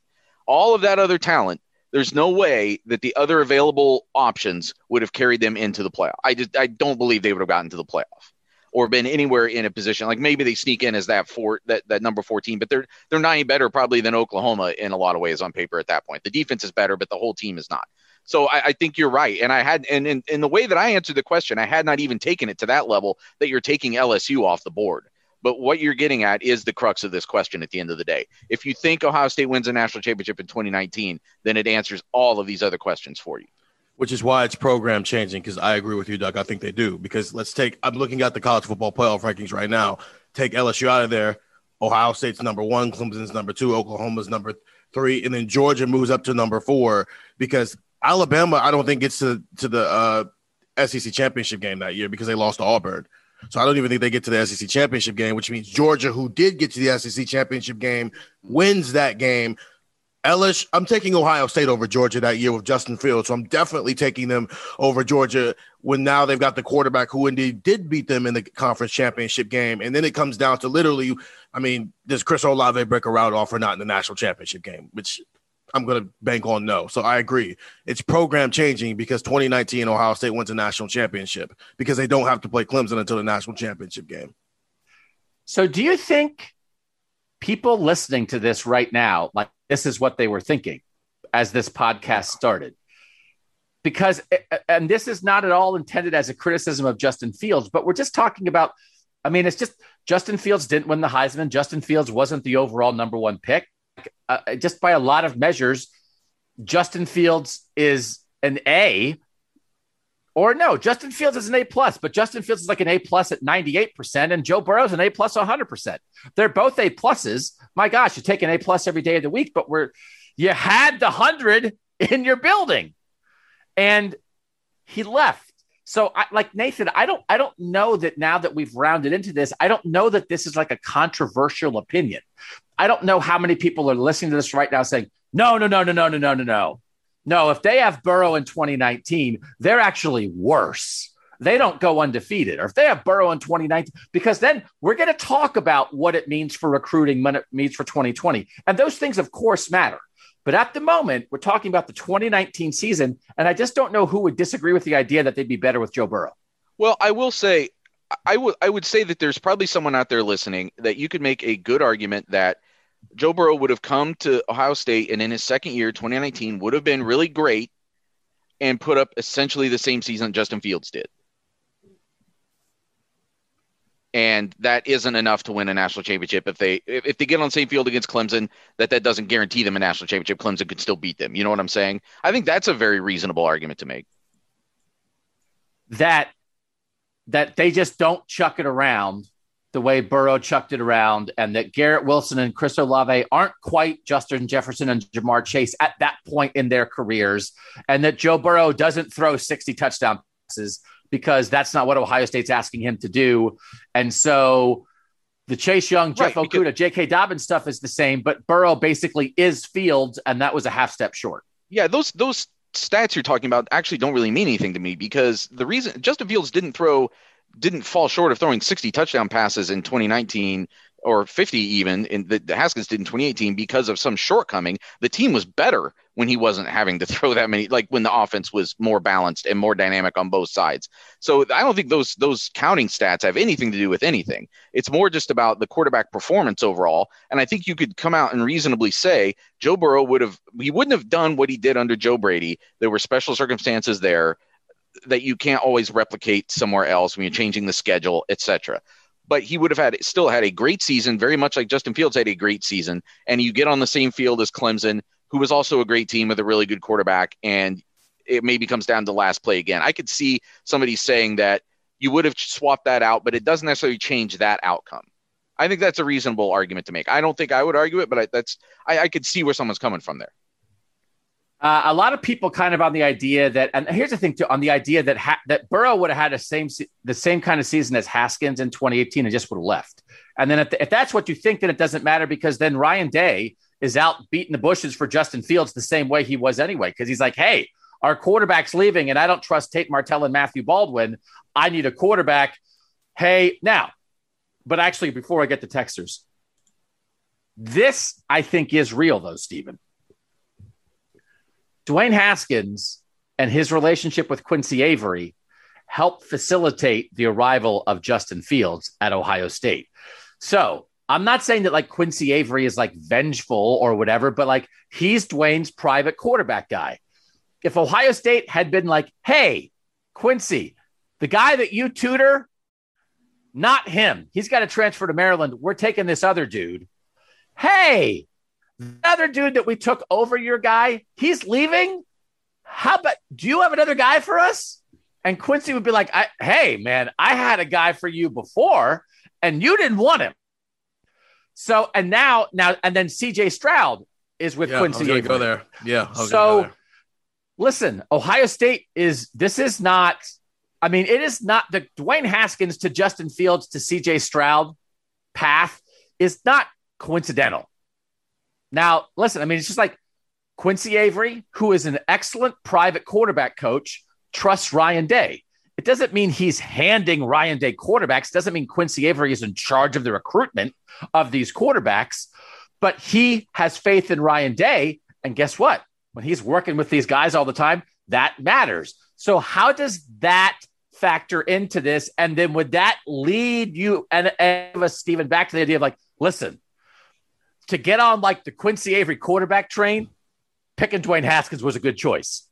All of that other talent, there's no way that the other available options would have carried them into the playoff. I just I don't believe they would have gotten to the playoff or been anywhere in a position like maybe they sneak in as that four that, that number 14 but they're they're not any better probably than oklahoma in a lot of ways on paper at that point the defense is better but the whole team is not so I, I, think you're right. And I had, and in, in the way that I answered the question, I had not even taken it to that level that you're taking LSU off the board. But what you're getting at is the crux of this question at the end of the day. If you think Ohio State wins a national championship in 2019, then it answers all of these other questions for you. Which is why it's program changing, because I agree with you, Doug. I think they do. Because let's take, I'm looking at the college football playoff rankings right now. Take LSU out of there. Ohio State's number one, Clemson's number two, Oklahoma's number three, and then Georgia moves up to number four because Alabama, I don't think gets to to the uh, SEC championship game that year because they lost to Auburn. So I don't even think they get to the SEC championship game, which means Georgia, who did get to the SEC championship game, wins that game. Ellis, I'm taking Ohio State over Georgia that year with Justin Fields. So I'm definitely taking them over Georgia when now they've got the quarterback who indeed did beat them in the conference championship game. And then it comes down to literally, I mean, does Chris Olave break a route off or not in the national championship game, which I'm going to bank on no. So I agree. It's program changing because 2019 Ohio State wins a national championship because they don't have to play Clemson until the national championship game. So do you think people listening to this right now, like this is what they were thinking as this podcast started? Because, and this is not at all intended as a criticism of Justin Fields, but we're just talking about, I mean, it's just Justin Fields didn't win the Heisman. Justin Fields wasn't the overall number one pick uh, just by a lot of measures, Justin Fields is an A. Or no, Justin Fields is an A plus, but Justin Fields is like an A plus at 98%, and Joe Burrow's an A plus 100%. They're both A pluses. My gosh, you take an A plus every day of the week, but we're you had the hundred in your building. And he left. So I like Nathan, I don't I don't know that now that we've rounded into this, I don't know that this is like a controversial opinion. I don't know how many people are listening to this right now saying, no, no, no, no, no, no, no, no, no. No, if they have Burrow in 2019, they're actually worse. They don't go undefeated. Or if they have Burrow in 2019, because then we're going to talk about what it means for recruiting, what it means for 2020. And those things, of course, matter. But at the moment, we're talking about the 2019 season. And I just don't know who would disagree with the idea that they'd be better with Joe Burrow. Well, I will say, I would I would say that there's probably someone out there listening that you could make a good argument that Joe Burrow would have come to Ohio State and in his second year, 2019, would have been really great and put up essentially the same season Justin Fields did. And that isn't enough to win a national championship. If they if they get on the same field against Clemson, that that doesn't guarantee them a national championship. Clemson could still beat them. You know what I'm saying? I think that's a very reasonable argument to make. That that they just don't chuck it around the way Burrow chucked it around, and that Garrett Wilson and Chris Olave aren't quite Justin Jefferson and Ja'Marr Chase at that point in their careers, and that Joe Burrow doesn't throw 60 touchdown passes because that's not what Ohio State's asking him to do. And so the Chase Young, Jeff right, Okudah, J.K. Dobbins stuff is the same, but Burrow basically is Fields, and that was a half step short. Yeah, those those stats you're talking about actually don't really mean anything to me because the reason Justin Fields didn't throw didn't fall short of throwing 60 touchdown passes in 2019 or 50 even in the, the, Haskins did in 2018 because of some shortcoming. The team was better when he wasn't having to throw that many, like when the offense was more balanced and more dynamic on both sides. So I don't think those those counting stats have anything to do with anything. It's more just about the quarterback performance overall. And I think you could come out and reasonably say Joe Burrow would have he wouldn't have done what he did under Joe Brady. There were special circumstances there that you can't always replicate somewhere else when you're changing the schedule, etc. But he would have had still had a great season, very much like Justin Fields had a great season. And you get on the same field as Clemson, who was also a great team with a really good quarterback, and it maybe comes down to last play again. I could see somebody saying that you would have swapped that out, but it doesn't necessarily change that outcome. I think that's a reasonable argument to make. I don't think I would argue it, but I, that's I, I could see where someone's coming from there. Uh, a lot of people kind of on the idea that, and here's the thing too, on the idea that ha- that Burrow would have had same the same kind of season as Haskins in 2018 and just would have left. And then if, the, if that's what you think, then it doesn't matter because then Ryan Day is out beating the bushes for Justin Fields the same way he was anyway because he's like, hey, our quarterback's leaving, and I don't trust Tate Martell and Matthew Baldwin. I need a quarterback hey, now, but actually, before I get the texters, this I think is real though, Stephen. Dwayne Haskins and his relationship with Quincy Avery helped facilitate the arrival of Justin Fields at Ohio State. So I'm not saying that like Quincy Avery is like vengeful or whatever, but like he's Dwayne's private quarterback guy. If Ohio State had been like, hey, Quincy, the guy that you tutor, not him. He's got to transfer to Maryland. We're taking this other dude. Hey, the other dude that we took over your guy, he's leaving. How about do you have another guy for us? And Quincy would be like, I, hey, man, I had a guy for you before and you didn't want him. So, and now, now, and then CJ Stroud is with Yeah, Quincy. I was go there. Yeah. So, there. listen, Ohio State is this is not. I mean, it is not the Dwayne Haskins to Justin Fields to CJ Stroud path is not coincidental. Now, listen, I mean, it's just like Quincy Avery, who is an excellent private quarterback coach, trusts Ryan Day. It doesn't mean he's handing Ryan Day quarterbacks. It doesn't mean Quincy Avery is in charge of the recruitment of these quarterbacks, but he has faith in Ryan Day. And guess what? When he's working with these guys all the time, that matters. So, how does that factor into this? And then would that lead you and, and Stephen, back to the idea of like, listen, to get on like the Quincy Avery quarterback train, picking Dwayne Haskins was a good choice.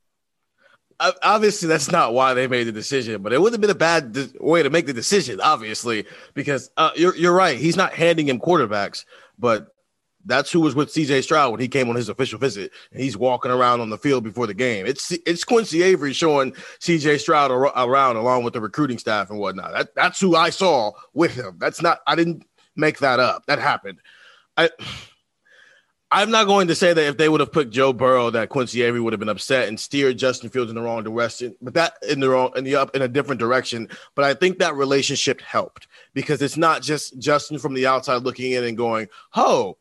Obviously that's not why they made the decision, but it would have been a bad de- way to make the decision, obviously, because uh, you're you're right. He's not handing him quarterbacks, but that's who was with CJ Stroud when he came on his official visit, and he's walking around on the field before the game. It's it's Quincy Avery showing CJ Stroud ar- around along with the recruiting staff and whatnot. That, that's who I saw with him. That's not I didn't make that up. That happened. I. I'm not going to say that if they would have put Joe Burrow, that Quincy Avery would have been upset and steered Justin Fields in the wrong direction, but that in the wrong in the up in a different direction. But I think that relationship helped because it's not just Justin from the outside looking in and going, "Oh,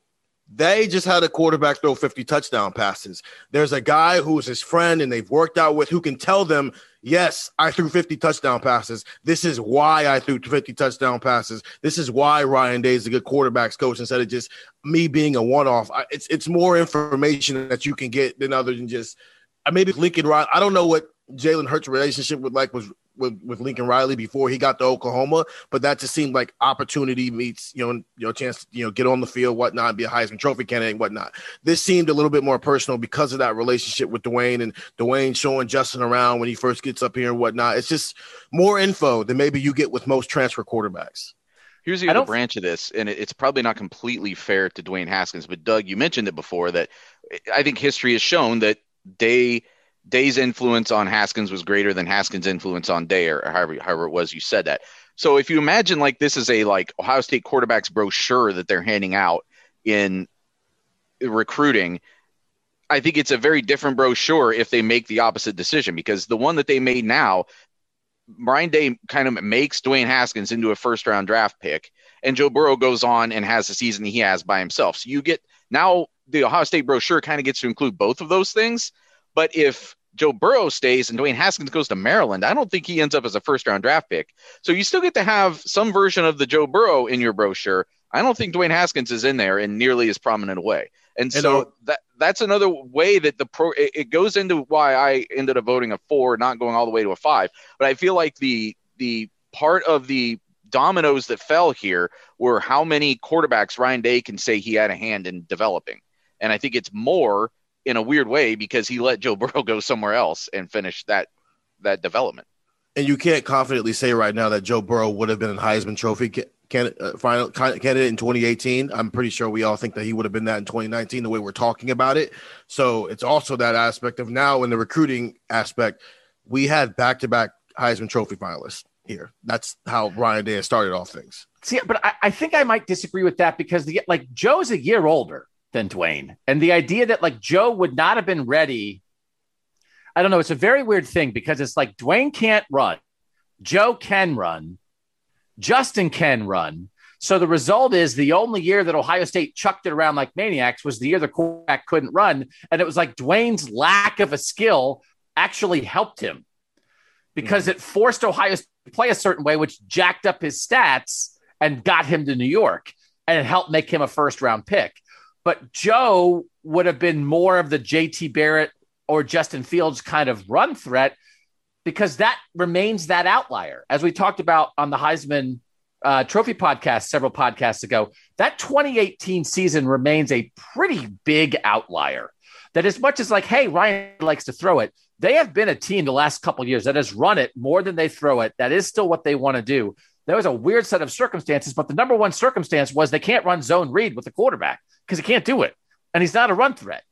they just had a quarterback throw 50 touchdown passes." There's a guy who's his friend and they've worked out with who can tell them, "Yes, I threw 50 touchdown passes. This is why I threw 50 touchdown passes. This is why Ryan Day is a good quarterbacks coach instead of just me being a one-off. It's it's more information that you can get than other than just uh, maybe Lincoln Riley. I don't know what Jalen Hurts' relationship with like was with, with Lincoln Riley before he got to Oklahoma, but that just seemed like opportunity meets you know you know chance to, you know get on the field whatnot, be a Heisman Trophy candidate and whatnot. This seemed a little bit more personal because of that relationship with Dwayne and Dwayne showing Justin around when he first gets up here and whatnot. It's just more info than maybe you get with most transfer quarterbacks. Here's the other branch of this, and it's probably not completely fair to Dwayne Haskins, but Doug, you mentioned it before that I think history has shown that Day Day's influence on Haskins was greater than Haskins' influence on Day, or however however it was you said that. So if you imagine like this is a like Ohio State quarterbacks brochure that they're handing out in recruiting, I think it's a very different brochure if they make the opposite decision because the one that they made now Ryan Day kind of makes Dwayne Haskins into a first round draft pick, and Joe Burrow goes on and has the season he has by himself. So you get now the Ohio State brochure kind of gets to include both of those things. But if Joe Burrow stays and Dwayne Haskins goes to Maryland, I don't think he ends up as a first round draft pick. So you still get to have some version of the Joe Burrow in your brochure. I don't think Dwayne Haskins is in there in nearly as prominent a way. And And, so that that's another way that the pro it, it goes into why I ended up voting a four, not going all the way to a five. But I feel like the the part of the dominoes that fell here were how many quarterbacks Ryan Day can say he had a hand in developing. And I think it's more in a weird way because he let Joe Burrow go somewhere else and finish that that development. And you can't confidently say right now that Joe Burrow would have been a Heisman Trophy ca- can, uh, final can- candidate in 2018. I'm pretty sure we all think that he would have been that in 2019, the way we're talking about it. So it's also that aspect of now in the recruiting aspect, we had back to back Heisman Trophy finalists here. That's how Ryan Day has started off things. See, but I, I think I might disagree with that because the like Joe's a year older than Dwayne, and the idea that like Joe would not have been ready. I don't know. It's a very weird thing because it's like Dwayne can't run, Joe can run, Justin can run. So the result is the only year that Ohio State chucked it around like maniacs was the year the quarterback couldn't run, and it was like Dwayne's lack of a skill actually helped him. because hmm. it forced Ohio State to play a certain way, which jacked up his stats and got him to New York and it helped make him a first round pick. But Joe would have been more of the JT Barrett or Justin Fields kind of run threat because that remains that outlier. As we talked about on the Heisman uh, Trophy podcast several podcasts ago, that 2018 season remains a pretty big outlier. That as much as like, hey, Ryan likes to throw it, they have been a team the last couple years that has run it more than they throw it. That is still what they want to do. There was a weird set of circumstances, but the number one circumstance was they can't run zone read with the quarterback because he can't do it, and he's not a run threat.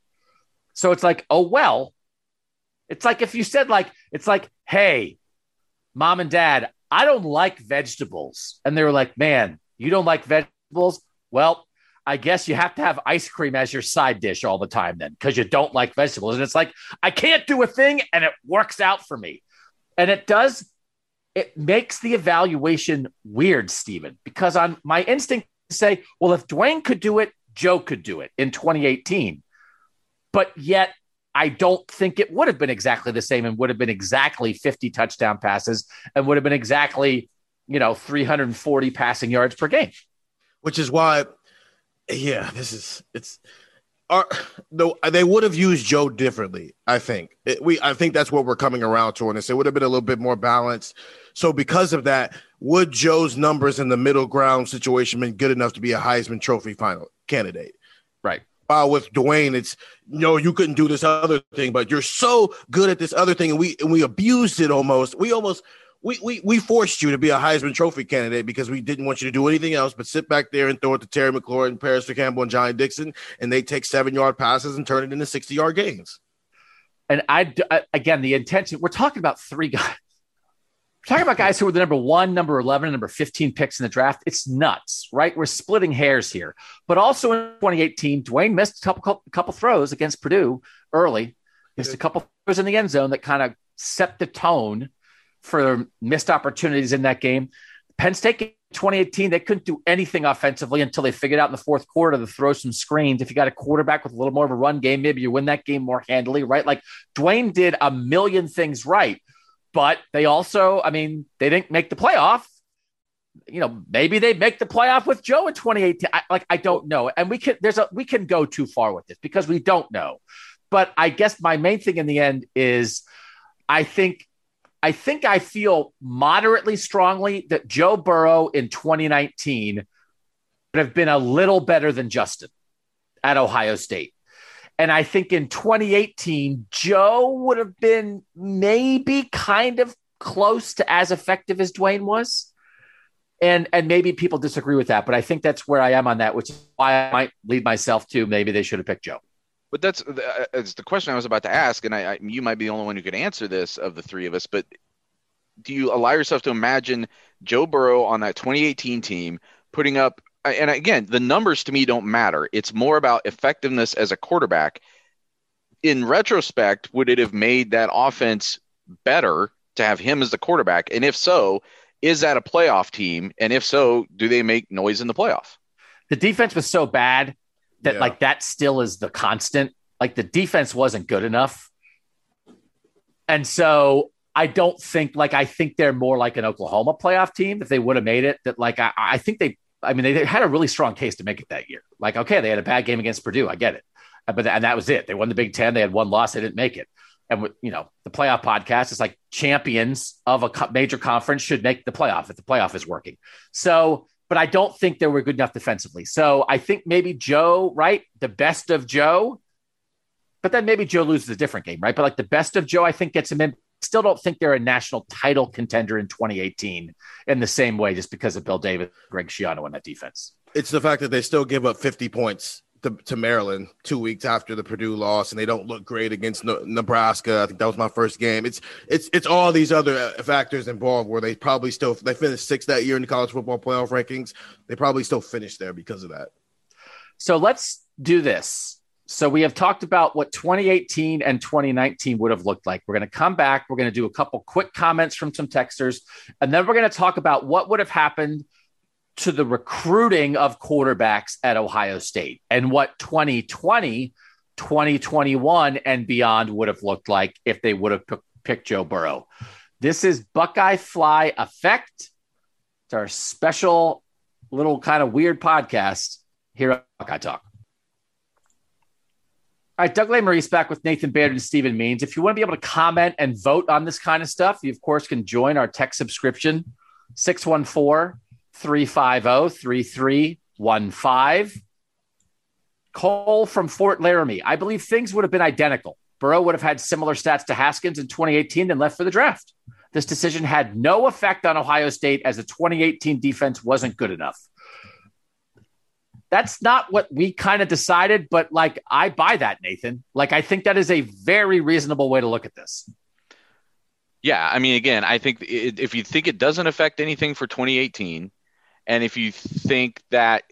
So it's like, oh well. It's like if you said like, it's like, hey, mom and dad, I don't like vegetables, and they were like, man, you don't like vegetables? Well, I guess you have to have ice cream as your side dish all the time then because you don't like vegetables. And it's like, I can't do a thing and it works out for me. And it does, it makes the evaluation weird, Stephen, because on my instinct to say, well, if Dwayne could do it, Joe could do it in 2018. But yet, I don't think it would have been exactly the same and would have been exactly 50 touchdown passes and would have been exactly, you know, 340 passing yards per game. Which is why yeah, this is it's are though they would have used Joe differently. I think it, we I think that's what we're coming around to on this. It would have been a little bit more balanced. So because of that, would Joe's numbers in the middle ground situation been good enough to be a Heisman Trophy final candidate? Right. While with Dwayne, it's no, you couldn't do this other thing, but you're so good at this other thing, and we and we abused it almost. We almost we, we we forced you to be a Heisman Trophy candidate because we didn't want you to do anything else but sit back there and throw it to Terry McLaurin, Parris Campbell, and Johnnie Dixon, and they take seven yard passes and turn it into sixty yard gains. And I again, the intention. We're talking about three guys. We're talking about guys who were the number one, number eleven, number fifteen picks in the draft. It's nuts, right? We're splitting hairs here. But also in 2018, Dwayne missed a couple couple throws against Purdue early. Missed a couple throws in the end zone that kind of set the tone for missed opportunities in that game. Penn State 2018, they couldn't do anything offensively until they figured out in the fourth quarter to throw some screens. If you got a quarterback with a little more of a run game, maybe you win that game more handily, right? Like Dwayne did a million things right, but they also, I mean, they didn't make the playoff. You know, maybe they make the playoff with Joe in 2018. I, like, I don't know. And we can, there's a, we can go too far with this because we don't know. But I guess my main thing in the end is I think I think I feel moderately strongly that Joe Burrow in 2019 would have been a little better than Justin at Ohio State. And I think in 2018, Joe would have been maybe kind of close to as effective as Dwayne was. And and maybe people disagree with that, but I think that's where I am on that, which is why I might lead myself to maybe they should have picked Joe. But that's that's uh, the question I was about to ask, and I, I, you might be the only one who could answer this of the three of us. But do you allow yourself to imagine Joe Burrow on that 2018 team putting up? And again, the numbers to me don't matter. It's more about effectiveness as a quarterback. In retrospect, would it have made that offense better to have him as the quarterback? And if so, is that a playoff team? And if so, do they make noise in the playoff? The defense was so bad that yeah. like that still is the constant. Like the defense wasn't good enough. And so I don't think like I think they're more like an Oklahoma playoff team if they would have made it. That like I, I think they I mean they had a really strong case to make it that year. Like okay, they had a bad game against Purdue, I get it, uh, but and that was it. They won the Big Ten. They had one loss. They didn't make it. And with, you know the playoff podcast is like champions of a major conference should make the playoff if the playoff is working. So but I don't think they were good enough defensively. So I think maybe Joe, right? The best of Joe, but then maybe Joe loses a different game, right? But like the best of Joe, I think gets him in. Still don't think they're a national title contender in 2018 in the same way, just because of Bill Davis, Greg Schiano, and that defense. It's the fact that they still give up 50 points to, to, Maryland two weeks after the Purdue loss, and they don't look great against Nebraska. I think that was my first game. It's it's it's all these other uh, factors involved where they probably still they finished sixth that year in the college football playoff rankings. They probably still finished there because of that. So let's do this. So we have talked about what 2018 and 2019 would have looked like. We're going to come back. We're going to do a couple quick comments from some texters, and then we're going to talk about what would have happened to the recruiting of quarterbacks at Ohio State and what 2020, 2021, and beyond would have looked like if they would have p- picked Joe Burrow. This is Buckeye Fly Effect. It's our special little kind of weird podcast here at Buckeye Talk. All right, Doug Lesmerises back with Nathan Baird and Stephen Means. If you want to be able to comment and vote on this kind of stuff, you, of course, can join our tech subscription 614 350 3315. Cole from Fort Laramie. I believe things would have been identical. Burrow would have had similar stats to Haskins in 2018 and left for the draft. This decision had no effect on Ohio State as the 2018 defense wasn't good enough. That's not what we kind of decided, but like I buy that, Nathan. Like I think that is a very reasonable way to look at this. Yeah, I mean, again, I think it, if you think it doesn't affect anything for 2018, and if you think that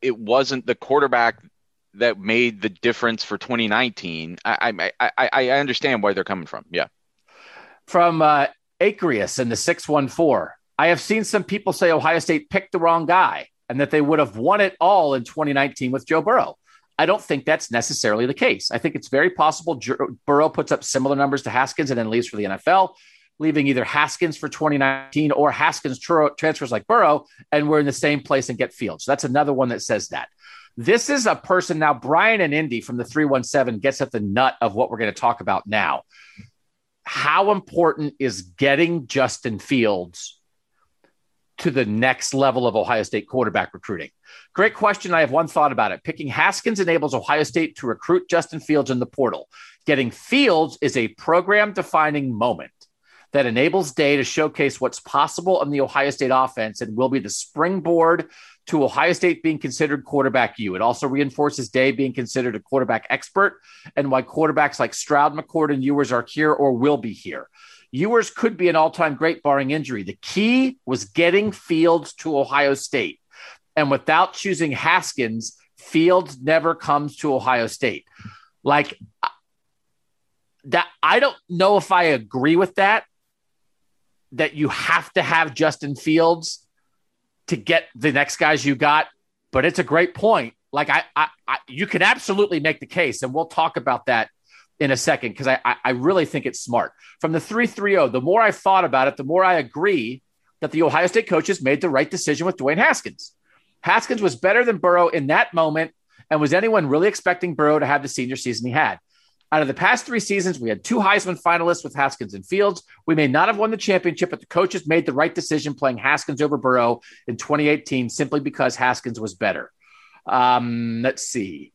it wasn't the quarterback that made the difference for 2019, I I I, I understand where they're coming from. Yeah. From uh, Acreus in the 614, I have seen some people say Ohio State picked the wrong guy and that they would have won it all in 2019 with Joe Burrow. I don't think that's necessarily the case. I think it's very possible Burrow puts up similar numbers to Haskins and then leaves for the NFL, leaving either Haskins for 2019 or Haskins transfers like Burrow, and we're in the same place and get Fields. So that's another one that says that. This is a person now, Brian and Indy from the 317 gets at the nut of what we're going to talk about now. How important is getting Justin Fields to the next level of Ohio State quarterback recruiting? Great question. I have one thought about it. Picking Haskins enables Ohio State to recruit Justin Fields in the portal. Getting Fields is a program defining moment that enables Day to showcase what's possible in the Ohio State offense and will be the springboard to Ohio State being considered quarterback U. It also reinforces Day being considered a quarterback expert and why quarterbacks like Stroud, McCord, and Ewers are here or will be here. Ewers could be an all time great barring injury. The key was getting Fields to Ohio State. And without choosing Haskins, Fields never comes to Ohio State. Like that, I don't know if I agree with that, that you have to have Justin Fields to get the next guys you got, but it's a great point. Like I, I, I you can absolutely make the case, and we'll talk about that in a second because I, I really think it's smart. From the 330, the more I thought about it, the more I agree that the Ohio State coaches made the right decision with Dwayne Haskins. Haskins was better than Burrow in that moment. And was anyone really expecting Burrow to have the senior season he had? Out of the past three seasons, we had two Heisman finalists with Haskins and Fields. We may not have won the championship, but the coaches made the right decision playing Haskins over Burrow in 2018 simply because Haskins was better. Um, let's see.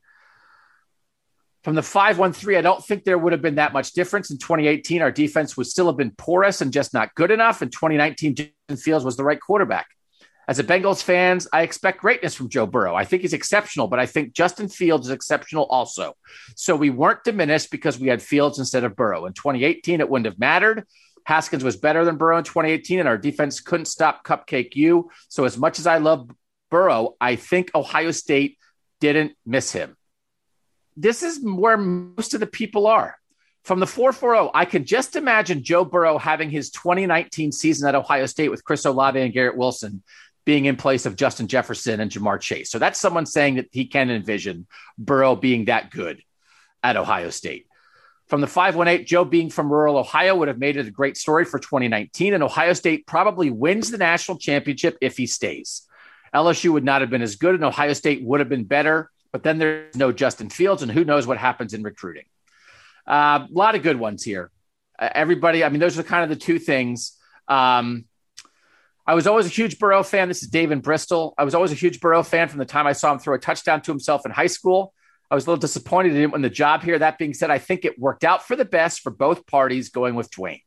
From the 513, I don't think there would have been that much difference. In 2018, our defense would still have been porous and just not good enough. In 2019, Justin Fields was the right quarterback. As a Bengals fans, I expect greatness from Joe Burrow. I think he's exceptional, but I think Justin Fields is exceptional also. So we weren't diminished because we had Fields instead of Burrow. In 2018, it wouldn't have mattered. Haskins was better than Burrow in 2018, and our defense couldn't stop Cupcake U. So as much as I love Burrow, I think Ohio State didn't miss him this is where most of the people are. From the 440, I can just imagine Joe Burrow having his 2019 season at Ohio State with Chris Olave and Garrett Wilson being in place of Justin Jefferson and Ja'Marr Chase. So that's someone saying that he can envision Burrow being that good at Ohio State. From the 518, Joe being from rural Ohio would have made it a great story for 2019, and Ohio State probably wins the national championship if he stays. LSU would not have been as good, and Ohio State would have been better. But then there's no Justin Fields, and who knows what happens in recruiting. Uh, a lot of good ones here. Uh, everybody, I mean, those are kind of the two things. Um, I was always a huge Burrow fan. This is Dave in Bristol. I was always a huge Burrow fan from the time I saw him throw a touchdown to himself in high school. I was a little disappointed he didn't win the job here. That being said, I think it worked out for the best for both parties going with Dwayne.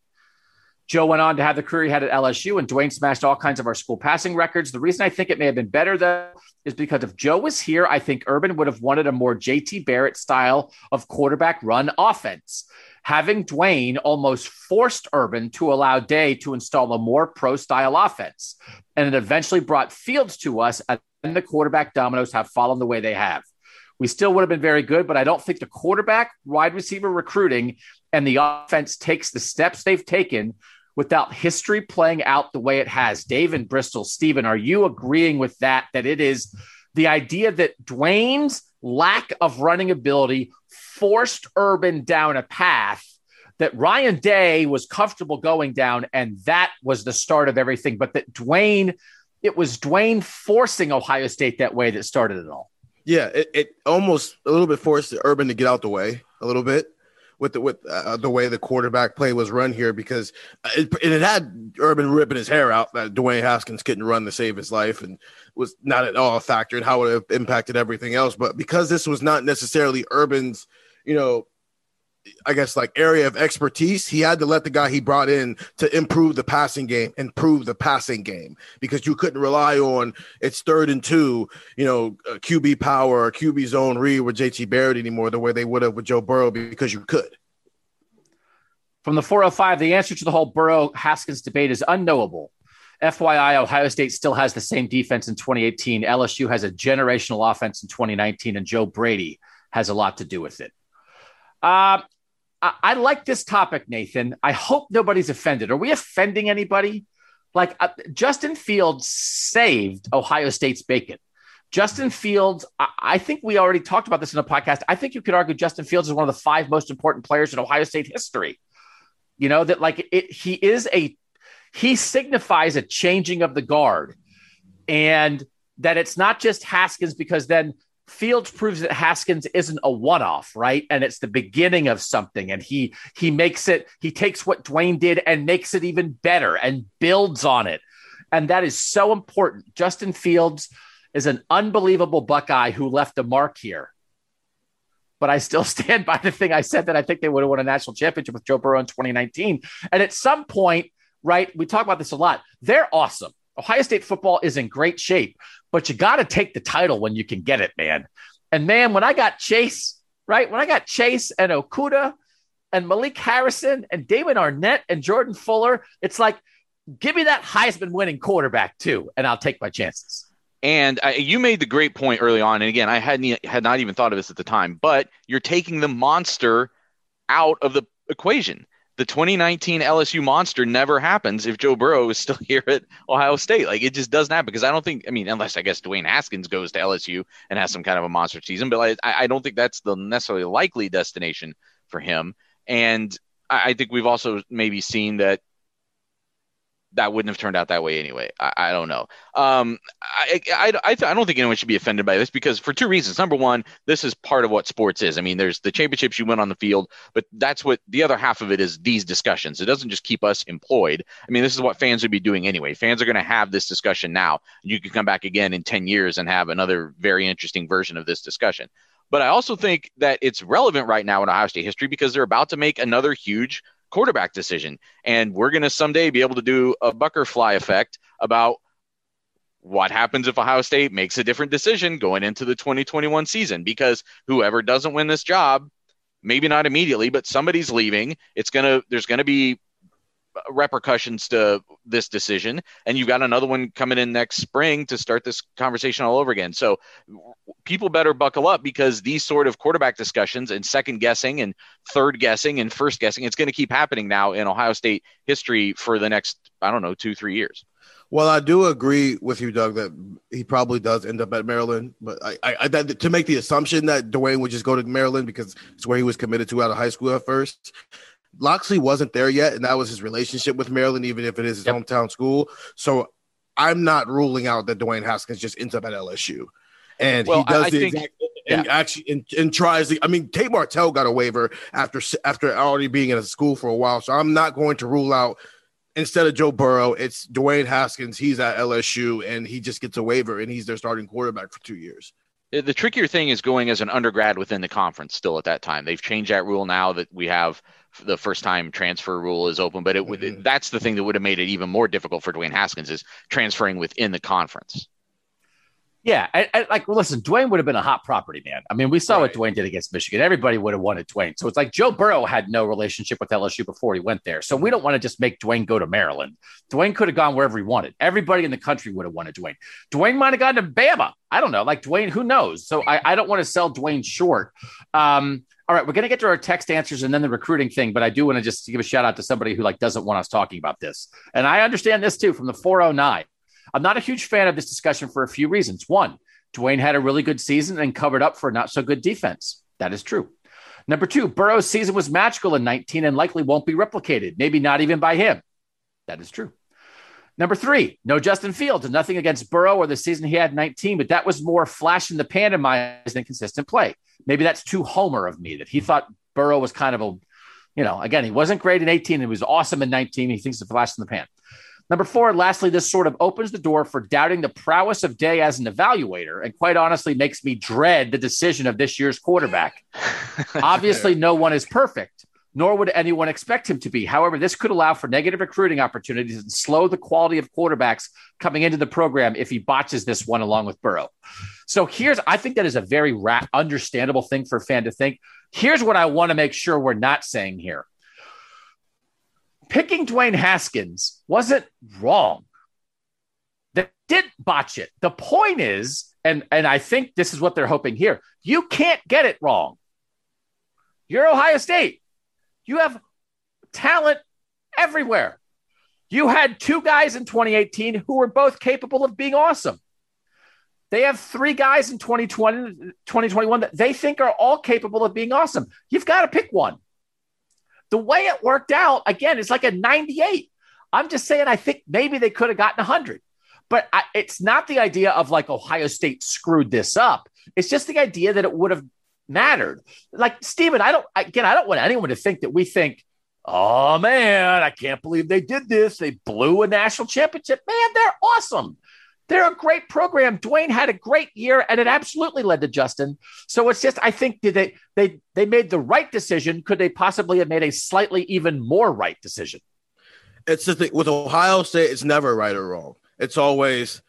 Joe went on to have the career he had at LSU, and Dwayne smashed all kinds of our school passing records. The reason I think it may have been better, though, is because if Joe was here, I think Urban would have wanted a more JT Barrett style of quarterback run offense. Having Dwayne almost forced Urban to allow Day to install a more pro style offense. And it eventually brought Fields to us, and the quarterback dominoes have fallen the way they have. We still would have been very good, but I don't think the quarterback, wide receiver recruiting, and the offense takes the steps they've taken without history playing out the way it has. Dave and Bristol, Stephen, are you agreeing with that? That it is the idea that Dwayne's lack of running ability forced Urban down a path that Ryan Day was comfortable going down, and that was the start of everything. But that Dwayne, it was Dwayne forcing Ohio State that way that started it all. Yeah, it, it almost a little bit forced Urban to get out the way a little bit with the with uh, the way the quarterback play was run here because it, it had Urban ripping his hair out that Dwayne Haskins couldn't run to save his life and was not at all a factor in how it impacted everything else. But because this was not necessarily Urban's, you know, I guess like area of expertise, he had to let the guy he brought in to improve the passing game, improve the passing game because you couldn't rely on it's third and two, you know, QB power or QB zone read with JT Barrett anymore the way they would have with Joe Burrow because you could. From the 405, the answer to the whole Burrow Haskins debate is unknowable. FYI, Ohio State still has the same defense in 2018. LSU has a generational offense in 2019, and Joe Brady has a lot to do with it. Uh, I, I like this topic, Nathan. I hope nobody's offended. Are we offending anybody? Like uh, Justin Fields saved Ohio State's bacon. Justin Fields, I, I, think we already talked about this in a podcast. I think you could argue Justin Fields is one of the five most important players in Ohio State history. You know, that like it, he is a, he signifies a changing of the guard and that it's not just Haskins because then Fields proves that Haskins isn't a one-off, right? And it's the beginning of something. And he he makes it, he takes what Dwayne did and makes it even better and builds on it. And that is so important. Justin Fields is an unbelievable Buckeye who left a mark here. But I still stand by the thing I said that I think they would have won a national championship with Joe Burrow in 2019. And at some point, right, we talk about this a lot. They're awesome. Ohio State football is in great shape, but you got to take the title when you can get it, man. And man, when I got Chase, right, when I got Chase and Okudah and Malik Harrison and Damon Arnette and Jordan Fuller, it's like, give me that Heisman winning quarterback too, and I'll take my chances. And uh, you made the great point early on, and again, I hadn't had not even thought of this at the time, but you're taking the monster out of the equation the 2019 LSU monster never happens if Joe Burrow is still here at Ohio State. Like it just doesn't happen because I don't think. I mean, unless I guess Dwayne Haskins goes to LSU and has some kind of a monster season, but I, I don't think that's the necessarily likely destination for him. And I, I think we've also maybe seen that that wouldn't have turned out that way anyway. I, I don't know. Um, I, I, I, I, don't think anyone should be offended by this because for two reasons. Number one, this is part of what sports is. I mean, there's the championships you win on the field, but that's what the other half of it is these discussions. It doesn't just keep us employed. I mean, this is what fans would be doing anyway. Fans are going to have this discussion now. You can come back again in 10 years and have another very interesting version of this discussion. But I also think that it's relevant right now in Ohio State history because they're about to make another huge – quarterback decision. And we're going to someday be able to do a butterfly effect about what happens if Ohio State makes a different decision going into the 2021 season because whoever doesn't win this job, maybe not immediately, but somebody's leaving. It's going to, there's going to be repercussions to this decision and you've got another one coming in next spring to start this conversation all over again so people better buckle up because these sort of quarterback discussions and second guessing and third guessing and first guessing it's going to keep happening now in ohio state history for the next i don't know two three years well, I do agree with you, Doug, that he probably does end up at Maryland. But I, I, that, to make the assumption that Dwayne would just go to Maryland because it's where he was committed to out of high school at first, Locksley wasn't there yet, and that was his relationship with Maryland, even if it is his yep. hometown school. So I'm not ruling out that Dwayne Haskins just ends up at LSU. And well, he does I, I the think, exact yeah. and actually and, and tries the I mean Tate Martell got a waiver after after already being in a school for a while. So I'm not going to rule out instead of Joe Burrow, it's Dwayne Haskins. He's at LSU and he just gets a waiver and he's their starting quarterback for two years. The trickier thing is going as an undergrad within the conference still at that time. They've changed that rule now that we have the first time transfer rule is open, but it would mm-hmm. that's the thing that would have made it even more difficult for Dwayne Haskins is transferring within the conference. Yeah, I, I, like listen, Dwayne would have been a hot property man. I mean, we saw right. what Dwayne did against Michigan. Everybody would have wanted Dwayne. So it's like Joe Burrow had no relationship with LSU before he went there. So we don't want to just make Dwayne go to Maryland. Dwayne could have gone wherever he wanted. Everybody in the country would have wanted Dwayne. Dwayne might have gone to Bama. I don't know. Like Dwayne, who knows? So I, I don't want to sell Dwayne short. Um, all right, we're going to get to our text answers and then the recruiting thing, but I do want to just give a shout out to somebody who like doesn't want us talking about this. And I understand this too from the 409. I'm not a huge fan of this discussion for a few reasons. One, Dwayne had a really good season and covered up for a not so good defense. That is true. Number two, Burrow's season was magical in 19 and likely won't be replicated, maybe not even by him. That is true. Number three, no Justin Fields. Nothing against Burrow or the season he had 19, but that was more flash in the pan in my eyes than consistent play. Maybe that's too homer of me that he thought Burrow was kind of a, you know, again, he wasn't great in 18. He was awesome in 19. He thinks it's a flash in the pan. Number four, lastly, this sort of opens the door for doubting the prowess of Day as an evaluator, and quite honestly makes me dread the decision of this year's quarterback. Obviously, no one is perfect, nor would anyone expect him to be. However, this could allow for negative recruiting opportunities and slow the quality of quarterbacks coming into the program if he botches this one along with Burrow. So here's, I think that is a very ra- understandable thing for a fan to think. Here's what I want to make sure we're not saying here picking Dwayne Haskins wasn't wrong. They did botch it. The point is, and and I think this is what they're hoping here. You can't get it wrong. You're Ohio State. You have talent everywhere. You had two guys in 2018 who were both capable of being awesome. They have three guys in 2020, 2021 that they think are all capable of being awesome. You've got to pick one. The way it worked out, again, it's like a 98. I'm just saying, I think maybe they could have gotten 100. But I, it's not the idea of like Ohio State screwed this up. It's just the idea that it would have mattered. Like, Stephen, I don't, again, I don't want anyone to think that we think, oh man, I can't believe they did this. They blew a national championship. Man, they're awesome. They're a great program. Dwayne had a great year, and it absolutely led to Justin. So it's just, I think did they they they made the right decision. Could they possibly have made a slightly even more right decision? It's the thing with Ohio State. It's never right or wrong. It's always,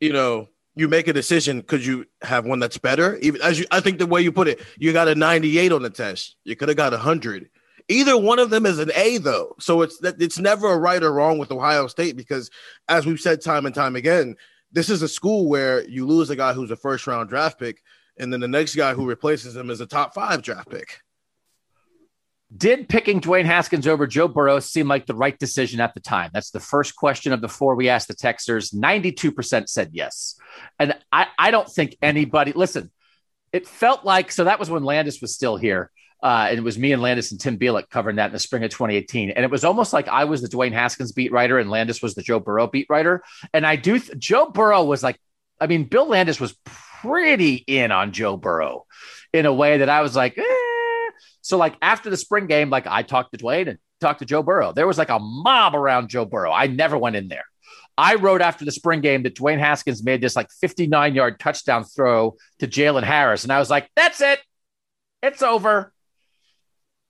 you know, you make a decision because you have one that's better. Even as you, I think the way you put it, you got a 98 on the test. You could have got a hundred. Either one of them is an A though, so it's that it's never a right or wrong with Ohio State because, as we've said time and time again, this is a school where you lose a guy who's a first round draft pick, and then the next guy who replaces him is a top five draft pick. Did picking Dwayne Haskins over Joe Burrow seem like the right decision at the time? That's the first question of the four we asked the Texers. 92% said yes. And I, I don't think anybody, listen, it felt like, so that was when Landis was still here. Uh, and it was me and Landis and Tim Bielik covering that in the spring of 2018. And it was almost like I was the Dwayne Haskins beat writer and Landis was the Joe Burrow beat writer. And I do, th- Joe Burrow was like, I mean, Bill Landis was pretty in on Joe Burrow in a way that I was like, eh. So like after the spring game, like I talked to Dwayne and talked to Joe Burrow. There was like a mob around Joe Burrow. I never went in there. I wrote after the spring game that Dwayne Haskins made this like 59 yard touchdown throw to Jaylen Harris. And I was like, that's it. It's over.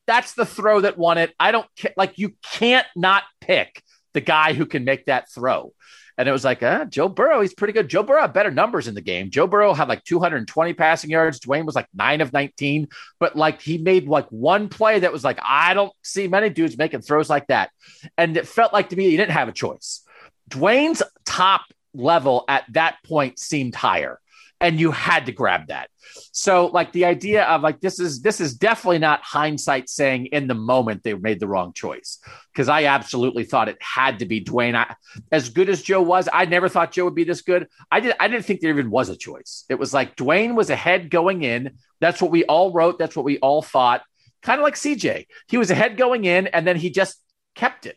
That's the throw that won it. I don't like you can't not pick the guy who can make that throw. And it was like, uh, Joe Burrow, he's pretty good. Joe Burrow had better numbers in the game. Joe Burrow had like 220 passing yards. Dwayne was like nine of 19, but like he made like one play that was like, I don't see many dudes making throws like that. And it felt like to me, he didn't have a choice. Dwayne's top level at that point seemed higher and you had to grab that. So like the idea of like this is this is definitely not hindsight saying in the moment they made the wrong choice because I absolutely thought it had to be Dwayne. I, as good as Joe was, I never thought Joe would be this good. I did I didn't think there even was a choice. It was like Dwayne was ahead going in. That's what we all wrote. That's what we all thought. Kind of like CJ. He was ahead going in and then he just kept it.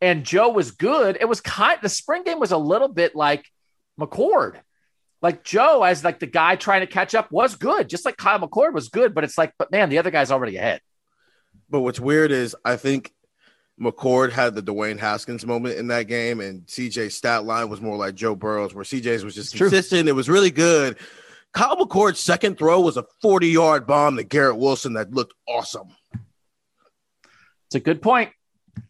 And Joe was good. It was kind the spring game was a little bit like McCord like Joe as like the guy trying to catch up was good, just like Kyle McCord was good, but it's like, but man, the other guy's already ahead. But what's weird is I think McCord had the Dwayne Haskins moment in that game, and CJ's stat line was more like Joe Burrow's, where CJ's was just it's consistent. True. It was really good. Kyle McCord's second throw was a 40 yard bomb to Garrett Wilson that looked awesome. It's a good point.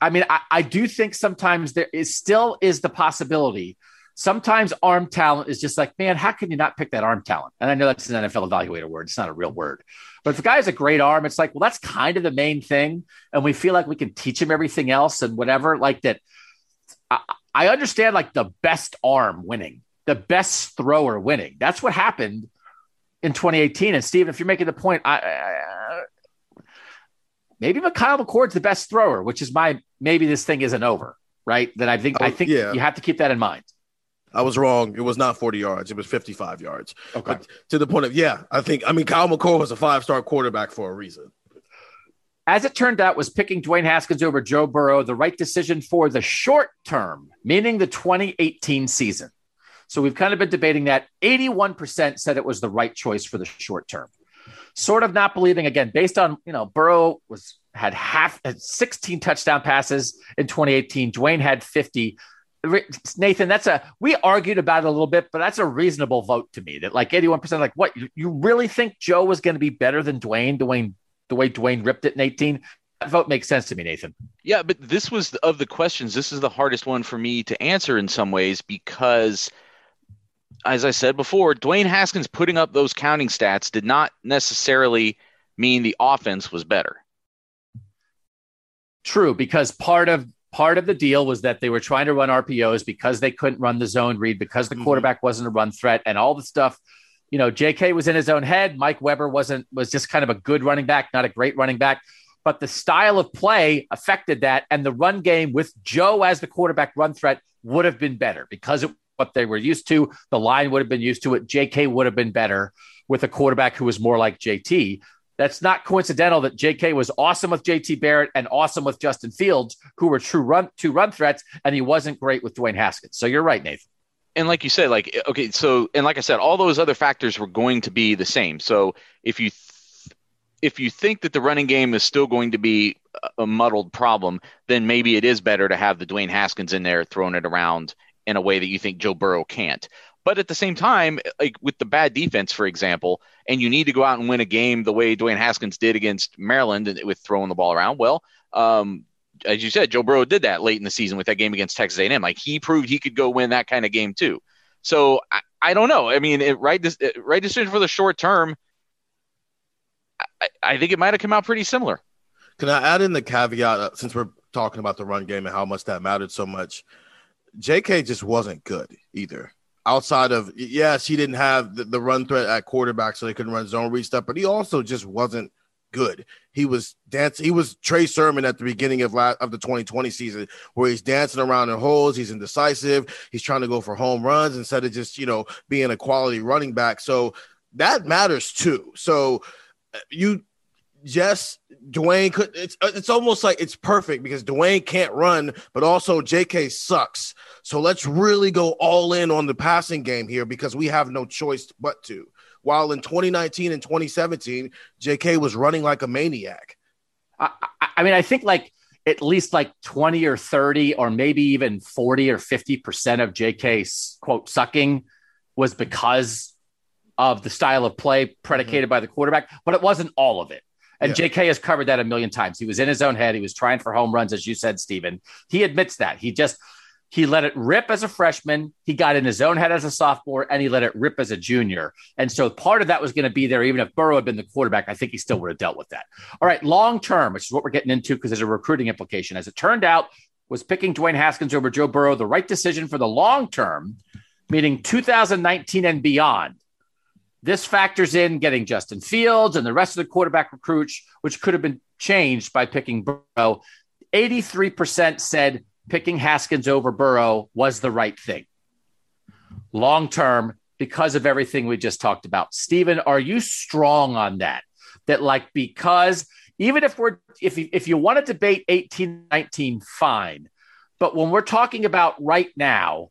I mean, I, I do think sometimes there is still is the possibility sometimes arm talent is just like, man, how can you not pick that arm talent? And I know that's an NFL evaluator word. It's not a real word. But if a guy has a great arm, it's like, well, that's kind of the main thing. And we feel like we can teach him everything else and whatever. Like that. I, I understand like the best arm winning, the best thrower winning. That's what happened in 2018. And Stephen, if you're making the point, I, I maybe Kyle McCord's the best thrower, which is my maybe this thing isn't over, right? Then I think I oh, think yeah. you have to keep that in mind. I was wrong. It was not 40 yards. It was 55 yards. Okay. But to the point of, yeah, I think, I mean, Kyle McCord was a five star quarterback for a reason. As it turned out, was picking Dwayne Haskins over Joe Burrow the right decision for the short term, meaning the 2018 season. So we've kind of been debating that. 81% said it was the right choice for the short term. Sort of not believing again, based on you know, Burrow was had half had 16 touchdown passes in 2018. Dwayne had 50. Nathan, that's a we argued about it a little bit, but that's a reasonable vote to me. That like 81%, like what you, you really think Joe was going to be better than Dwayne? Dwayne the way Dwayne ripped it in 18. That vote makes sense to me, Nathan. Yeah, but this was of the questions. This is the hardest one for me to answer in some ways because, as I said before, Dwayne Haskins putting up those counting stats did not necessarily mean the offense was better. True, because part of part of the deal was that they were trying to run RPOs because they couldn't run the zone read because the mm-hmm. quarterback wasn't a run threat and all the stuff you know, JK was in his own head. Mike Weber wasn't, was just kind of a good running back, not a great running back. But the style of play affected that. And the run game with Joe as the quarterback run threat would have been better because of what they were used to. The line would have been used to it. JK would have been better with a quarterback who was more like JT. That's not coincidental that JK was awesome with JT Barrett and awesome with Justin Fields, who were true run two run threats, and he wasn't great with Dwayne Haskins. So you're right, Nathan and like you said, like okay, so and like I said, all those other factors were going to be the same. So if you th- if you think that the running game is still going to be a muddled problem, then maybe it is better to have the Dwayne Haskins in there throwing it around in a way that you think Joe Burrow can't. But at the same time, like with the bad defense, for example, and you need to go out and win a game the way Dwayne Haskins did against Maryland with throwing the ball around. Well, um, as you said, Joe Burrow did that late in the season with that game against Texas A&M. Like he proved he could go win that kind of game too. So I, I don't know. I mean, it, right, this, right decision for the short term. I, I think it might have come out pretty similar. Can I add in the caveat uh, since we're talking about the run game and how much that mattered so much? J.K. just wasn't good either. Outside of yes, he didn't have the, the run threat at quarterback, so they couldn't run zone read stuff, but he also just wasn't good. He was dancing. He was Trey Sermon at the beginning of la- of the 2020 season, where he's dancing around in holes. He's indecisive. He's trying to go for home runs instead of just you know being a quality running back. So that matters too. So uh, you yes, Dwayne could. It's uh, it's almost like it's perfect because Dwayne can't run, but also J.K. sucks. So let's really go all in on the passing game here because we have no choice but to while in 2019 and 2017, JK was running like a maniac. I, I mean, I think like at least like 20 or 30 or maybe even 40 or 50% of JK's quote sucking was because of the style of play predicated mm-hmm. by the quarterback, but it wasn't all of it. And yeah. JK has covered that a million times. He was in his own head. He was trying for home runs, as you said, Stephen. He admits that. He just he let it rip as a freshman. He got in his own head as a sophomore, and he let it rip as a junior. And so part of that was going to be there. Even if Burrow had been the quarterback, I think he still would have dealt with that. All right, long term, which is what we're getting into because there's a recruiting implication. As it turned out, was picking Dwayne Haskins over Joe Burrow the right decision for the long term, meaning 2019 and beyond. This factors in getting Justin Fields and the rest of the quarterback recruits, which could have been changed by picking Burrow. 83% said picking Haskins over Burrow was the right thing. Long term, because of everything we just talked about. Stephen, are you strong on that? That like because even if we're if you, if you want to debate 18 19 fine. But when we're talking about right now,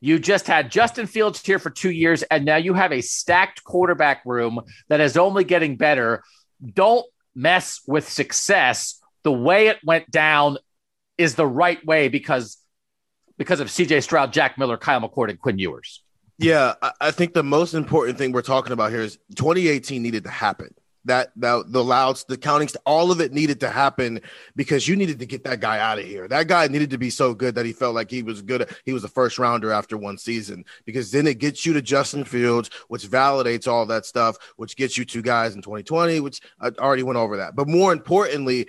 you just had Justin Fields here for 2 years and now you have a stacked quarterback room that is only getting better. Don't mess with success the way it went down is the right way because because of CJ Stroud, Jack Miller, Kyle McCord, and Quinn Ewers. Yeah, I think the most important thing we're talking about here is 2018 needed to happen. That, that the louds, the countings, all of it needed to happen because you needed to get that guy out of here. That guy needed to be so good that he felt like he was good. He was a first rounder after one season because then it gets you to Justin Fields, which validates all that stuff, which gets you two guys in 2020, which I already went over that. But more importantly,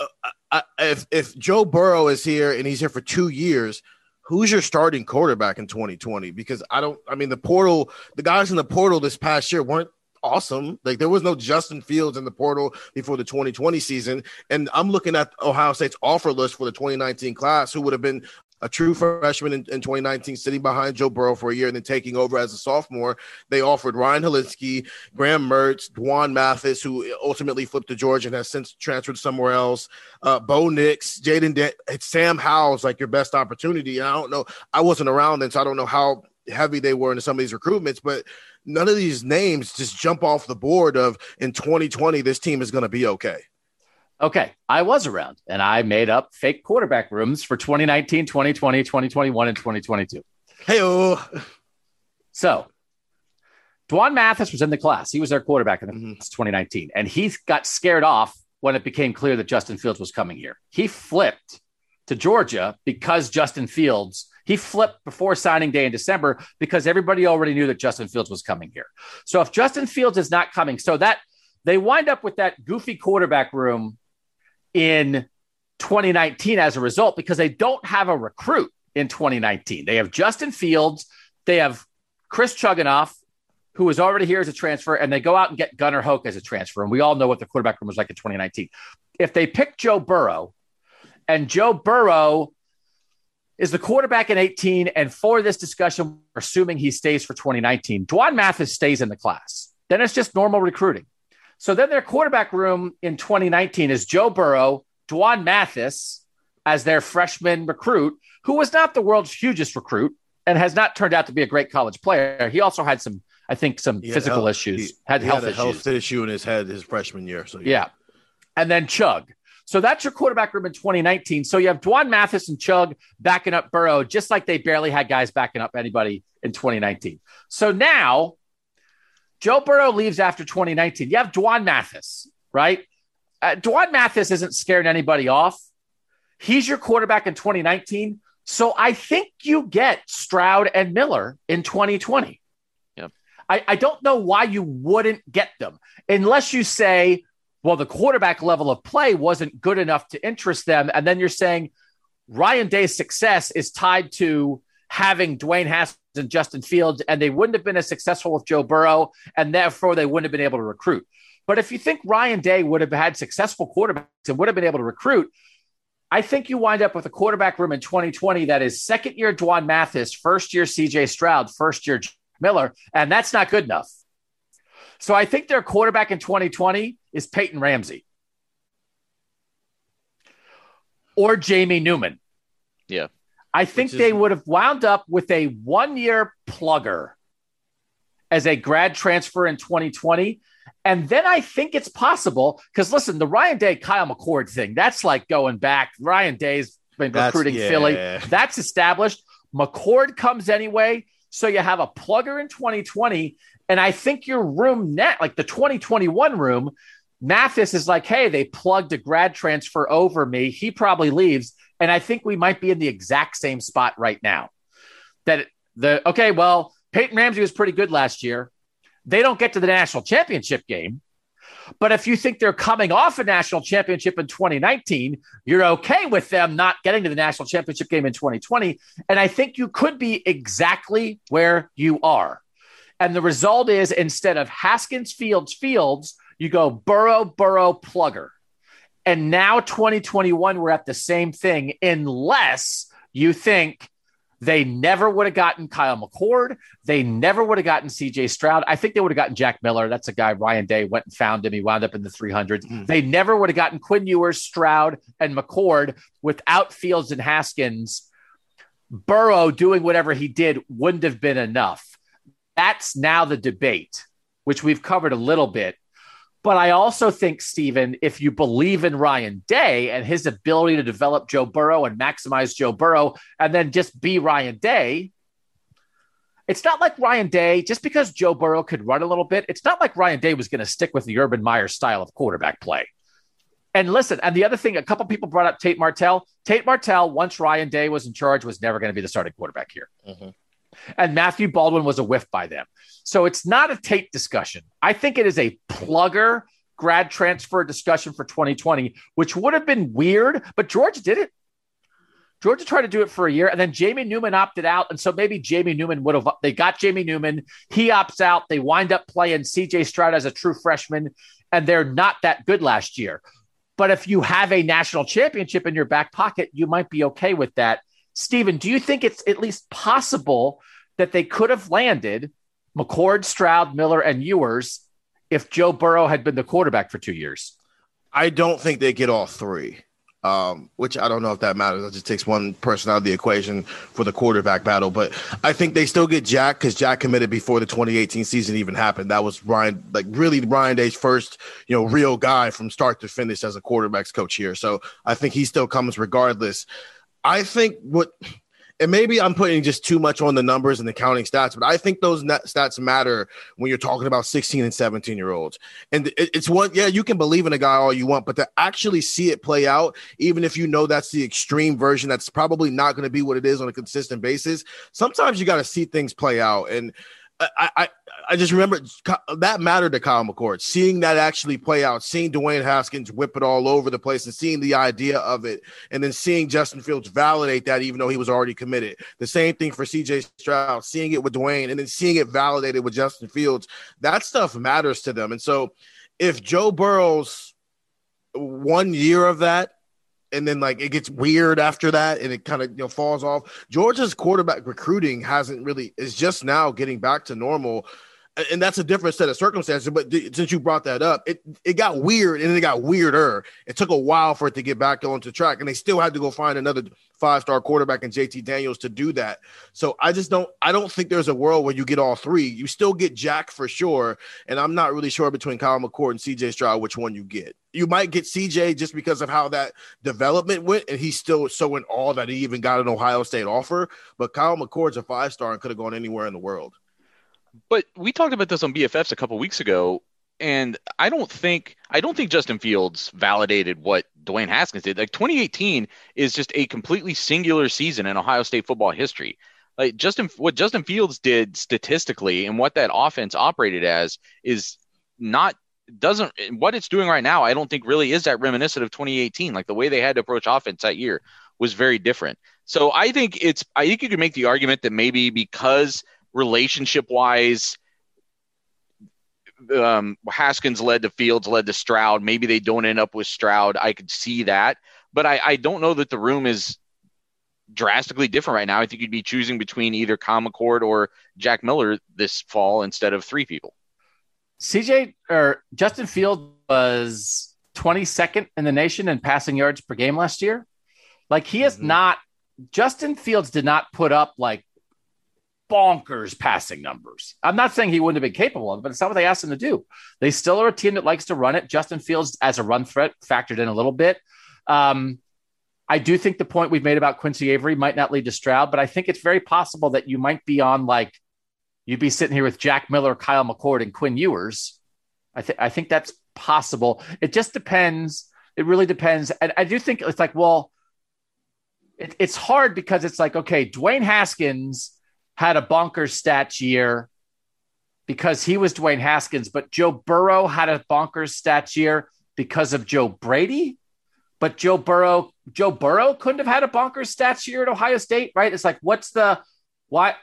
uh, uh, uh, if if Joe Burrow is here and he's here for two years, who's your starting quarterback in 2020? Because I don't. I mean, the portal, the guys in the portal this past year weren't awesome. Like there was no Justin Fields in the portal before the 2020 season, and I'm looking at Ohio State's offer list for the 2019 class, who would have been a true freshman in, in 2019, sitting behind Joe Burrow for a year and then taking over as a sophomore. They offered Ryan Hilinski, Graham Mertz, Dwan Mathis, who ultimately flipped to Georgia and has since transferred somewhere else. Uh, Bo Nix, Jaden, De- Sam Howell's like your best opportunity. And I don't know, I wasn't around then, so I don't know how heavy they were into some of these recruitments, but none of these names just jump off the board of in 2020 this team is going to be okay. Okay, I was around and I made up fake quarterback rooms for 2019, 2020, 2021 and 2022. Hey, so Dwan Mathis was in the class. He was their quarterback in the Mhm. 2019 and he got scared off when it became clear that Justin Fields was coming here. He flipped to Georgia because Justin Fields he flipped before signing day in December because everybody already knew that Justin Fields was coming here. So if Justin Fields is not coming, so that they wind up with that goofy quarterback room in 2019 as a result because they don't have a recruit in 2019. They have Justin Fields, they have Chris Chugunov, who was already here as a transfer, and they go out and get Gunnar Hoak as a transfer. And we all know what the quarterback room was like in 2019. If they pick Joe Burrow, and Joe Burrow is the quarterback in 18. And for this discussion, we're assuming he stays for 2019. Dwan Mathis stays in the class. Then it's just normal recruiting. So then their quarterback room in 2019 is Joe Burrow, Dwan Mathis as their freshman recruit, who was not the world's hugest recruit and has not turned out to be a great college player. He also had some, I think, some He had physical health- issues, he- had he health a issues. health issue in his head his freshman year. So Yeah. And then Chug. So that's your quarterback room in 2019. So you have Dwan Mathis and Chug backing up Burrow, just like they barely had guys backing up anybody in 2019. So now Joe Burrow leaves after 2019. You have Dwan Mathis, right? Uh, Dwan Mathis isn't scaring anybody off. He's your quarterback in 2019. So I think you get Stroud and Miller in 2020. Yep. I, I don't know why you wouldn't get them unless you say, well, the quarterback level of play wasn't good enough to interest them. And then you're saying Ryan Day's success is tied to having Dwayne Haskins and Justin Fields, and they wouldn't have been as successful with Joe Burrow, and therefore they wouldn't have been able to recruit. But if you think Ryan Day would have had successful quarterbacks and would have been able to recruit, I think you wind up with a quarterback room in 2020 that is second year Dwan Mathis, first year CJ Stroud, first year Miller, and that's not good enough. So I think their quarterback in 2020 is Peyton Ramsey or Jamie Newman. Yeah. I think is- they would have wound up with a one year plugger as a grad transfer in 2020. And then I think it's possible because listen, the Ryan Day Kyle McCord thing, that's like going back. Ryan Day's been That's- recruiting yeah. Philly. That's established. McCord comes anyway. So you have a plugger in 2020. And I think your room net, like the 2021 room, Mathis is like, hey, they plugged a grad transfer over me. He probably leaves. And I think we might be in the exact same spot right now. That the okay, well, Peyton Ramsey was pretty good last year. They don't get to the national championship game. But if you think they're coming off a national championship in 2019, you're okay with them not getting to the national championship game in 2020. And I think you could be exactly where you are. And the result is instead of Haskins, Fields, Fields, you go Burrow, Burrow, Plugger. And now 2021, we're at the same thing, unless you think they never would have gotten Kyle McCord. They never would have gotten CJ Stroud. I think they would have gotten Jack Miller. That's a guy Ryan Day went and found him. He wound up in the 300s. Mm. They never would have gotten Quinn Ewers, Stroud, and McCord without Fields and Haskins. Burrow doing whatever he did wouldn't have been enough. That's now the debate, which we've covered a little bit. But I also think, Stephen, if you believe in Ryan Day and his ability to develop Joe Burrow and maximize Joe Burrow and then just be Ryan Day, it's not like Ryan Day, just because Joe Burrow could run a little bit, it's not like Ryan Day was going to stick with the Urban Meyer style of quarterback play. And listen, and the other thing, a couple people brought up Tate Martell. Tate Martell, once Ryan Day was in charge, was never going to be the starting quarterback here. Mhm. And Matthew Baldwin was a whiff by them. So it's not a Tate discussion. I think it is a plugger grad transfer discussion for 2020, which would have been weird, but George did it. Georgia tried to do it for a year, and then Jamie Newman opted out. And so maybe Jamie Newman would have, they got Jamie Newman. He opts out. They wind up playing CJ Stroud as a true freshman, and they're not that good last year. But if you have a national championship in your back pocket, you might be okay with that. Stephen, do you think it's at least possible that they could have landed McCord, Stroud, Miller, and Ewers if Joe Burrow had been the quarterback for two years? I don't think they get all three um, which I don't know if that matters. It just takes one person out of the equation for the quarterback battle. But I think they still get Jack because Jack committed before the 2018 season even happened. That was Ryan, like really Ryan Day's first, you know, real guy from start to finish as a quarterbacks coach here. So I think he still comes regardless. I think what and maybe I'm putting just too much on the numbers and the counting stats, but I think those stats matter when you're talking about 16 and 17 year olds. And it's one, yeah, you can believe in a guy all you want, but to actually see it play out, even if you know that's the extreme version, that's probably not going to be what it is on a consistent basis. Sometimes you got to see things play out. And I, I, I just remember that mattered to Kyle McCord, seeing that actually play out, seeing Dwayne Haskins whip it all over the place and seeing the idea of it, and then seeing Justin Fields validate that even though he was already committed. The same thing for CJ Stroud, seeing it with Dwayne and then seeing it validated with Justin Fields. That stuff matters to them. And so if Joe Burrow's one year of that and then like it gets weird after that and it kind of you know falls off. Georgia's quarterback recruiting hasn't really is just now getting back to normal and that's a different set of circumstances. But th- since you brought that up, it it got weird and it got weirder. It took a while for it to get back onto track, and they still had to go find another five star quarterback in JT Daniels to do that. So I just don't I don't think there's a world where you get all three. You still get Jack for sure, and I'm not really sure between Kyle McCord and CJ Stroud which one you get. You might get CJ just because of how that development went, and he's still so in awe that he even got an Ohio State offer. But Kyle McCord's a five star and could have gone anywhere in the world. But we talked about this on BFFs a couple weeks ago, and I don't think I don't think Justin Fields validated what Dwayne Haskins did. Like 2018 is just a completely singular season in Ohio State football history. Like Justin, what Justin Fields did statistically and what that offense operated as is not doesn't what it's doing right now. I don't think really is that reminiscent of 2018. Like the way they had to approach offense that year was very different. So I think it's I think you could make the argument that maybe because relationship wise, um, Haskins led to Fields, led to Stroud. Maybe they don't end up with Stroud. I could see that, but I, I don't know that the room is drastically different right now. I think you'd be choosing between either Kyle McCord or Jack Miller this fall instead of three people. CJ or Justin Field was 22nd in the nation in passing yards per game last year. Like he is mm-hmm. not, Justin Fields did not put up like bonkers passing numbers. I'm not saying he wouldn't have been capable of it, but it's not what they asked him to do. They still are a team that likes to run it. Justin Fields as a run threat factored in a little bit. Um, I do think the point we've made about Quincy Avery might not lead to Stroud, but I think it's very possible that you might be on like you'd be sitting here with Jack Miller, Kyle McCord, and Quinn Ewers. I think I think that's possible. It just depends. It really depends. And I do think it's like, well, it, it's hard because it's like, okay, Dwayne Haskins had a bonkers stats year because he was Dwayne Haskins, but Joe Burrow had a bonkers stats year because of Joe Brady. But Joe Burrow, Joe Burrow couldn't have had a bonkers stats year at Ohio State, right? It's like, what's the why?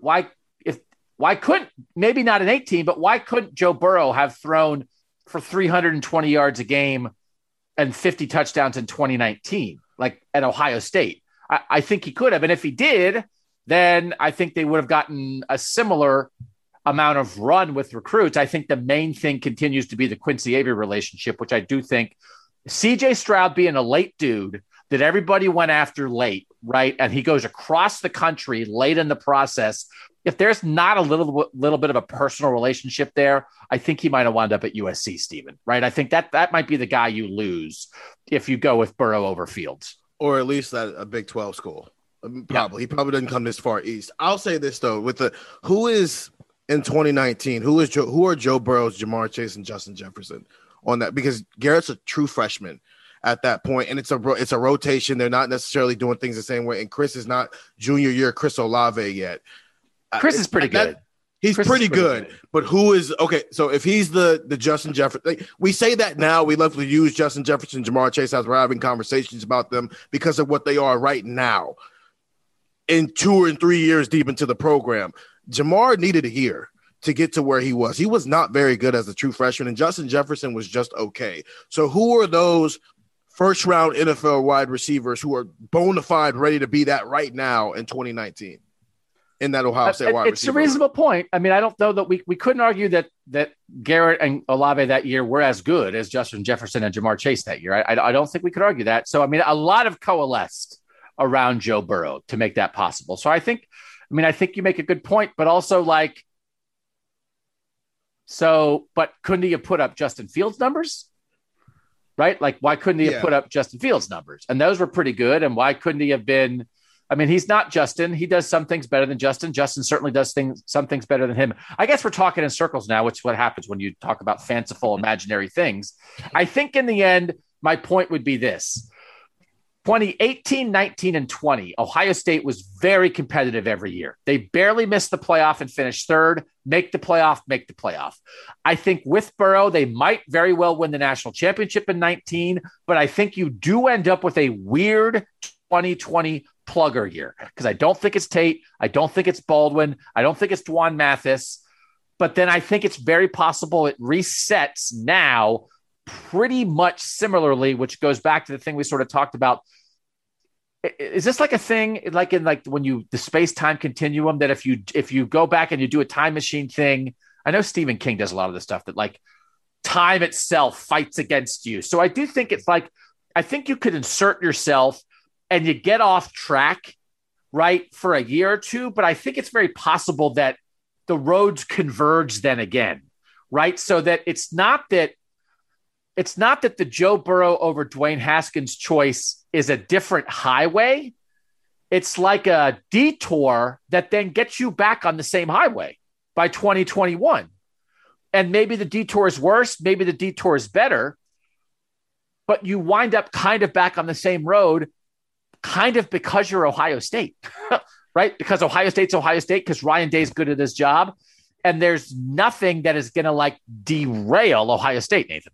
Why if why couldn't maybe not an 18, but why couldn't Joe Burrow have thrown for 320 yards a game and 50 touchdowns in 2019, like at Ohio State? I, I think he could have, and if he did, then I think they would have gotten a similar amount of run with recruits. I think the main thing continues to be the Quincy Avery relationship, which I do think CJ Stroud being a late dude that everybody went after late, right? And he goes across the country late in the process. If there's not a little little bit of a personal relationship there, I think he might have wound up at USC, Stephen. Right? I think that that might be the guy you lose if you go with Burrow over Fields, or at least at a Big Twelve school. Probably. Yeah. He probably doesn't come this far east. I'll say this though, with the who is in 2019, who is Joe, who are Joe Burrows, Ja'Marr Chase, and Justin Jefferson on that? Because Garrett's a true freshman at that point, and it's a it's a rotation. They're not necessarily doing things the same way. And Chris is not junior year Chris Olave yet. Uh, Chris is pretty good. He's pretty, pretty, good, good, but who is okay? So if he's the the Justin Jefferson, like, we say that now, we love to use Justin Jefferson, Ja'Marr Chase as we're having conversations about them because of what they are right now in two and three years deep into the program. Ja'Marr needed a year to get to where he was. He was not very good as a true freshman, and Justin Jefferson was just okay. So, who are those first round NFL wide receivers who are bona fide ready to be that right now in 2019 in that Ohio State wide receiver? it's receiver. a reasonable point. I mean, I don't know that we, we couldn't argue that that Garrett and Olave that year were as good as Justin Jefferson and Ja'Marr Chase that year. I, I, I don't think we could argue that. So, I mean, a lot of coalesced around Joe Burrow to make that possible. So, I think, I mean, I think you make a good point, but also like, so, but couldn't he have put up Justin Fields numbers? Right? Like, why couldn't he Yeah. have put up Justin Fields numbers? And those were pretty good. And why couldn't he have been? I mean, he's not Justin. He does some things better than Justin. Justin certainly does things some things better than him. I guess we're talking in circles now, which is what happens when you talk about fanciful, mm-hmm. imaginary things. I think in the end, my point would be this. 2018, 19, and 20, Ohio State was very competitive every year. They barely missed the playoff and finished third. Make the playoff, make the playoff. I think with Burrow, they might very well win the national championship in 19, but I think you do end up with a weird 2020 plugger year because I don't think it's Tate. I don't think it's Baldwin. I don't think it's Dwan Mathis. But then I think it's very possible it resets now pretty much similarly, which goes back to the thing we sort of talked about. Is this like a thing like in like when you the space time continuum that if you if you go back and you do a time machine thing, I know Stephen King does a lot of this stuff that like time itself fights against you. So I do think it's like I think you could insert yourself and you get off track, right, for a year or two. But I think it's very possible that the roads converge then again, right? So that it's not that it's not that the Joe Burrow over Dwayne Haskins choice is a different highway. It's like a detour that then gets you back on the same highway by 2021. And maybe the detour is worse, maybe the detour is better, but you wind up kind of back on the same road, kind of because you're Ohio State, right? Because Ohio State's Ohio State, because Ryan Day's good at his job. And there's nothing that is going to like derail Ohio State, Nathan.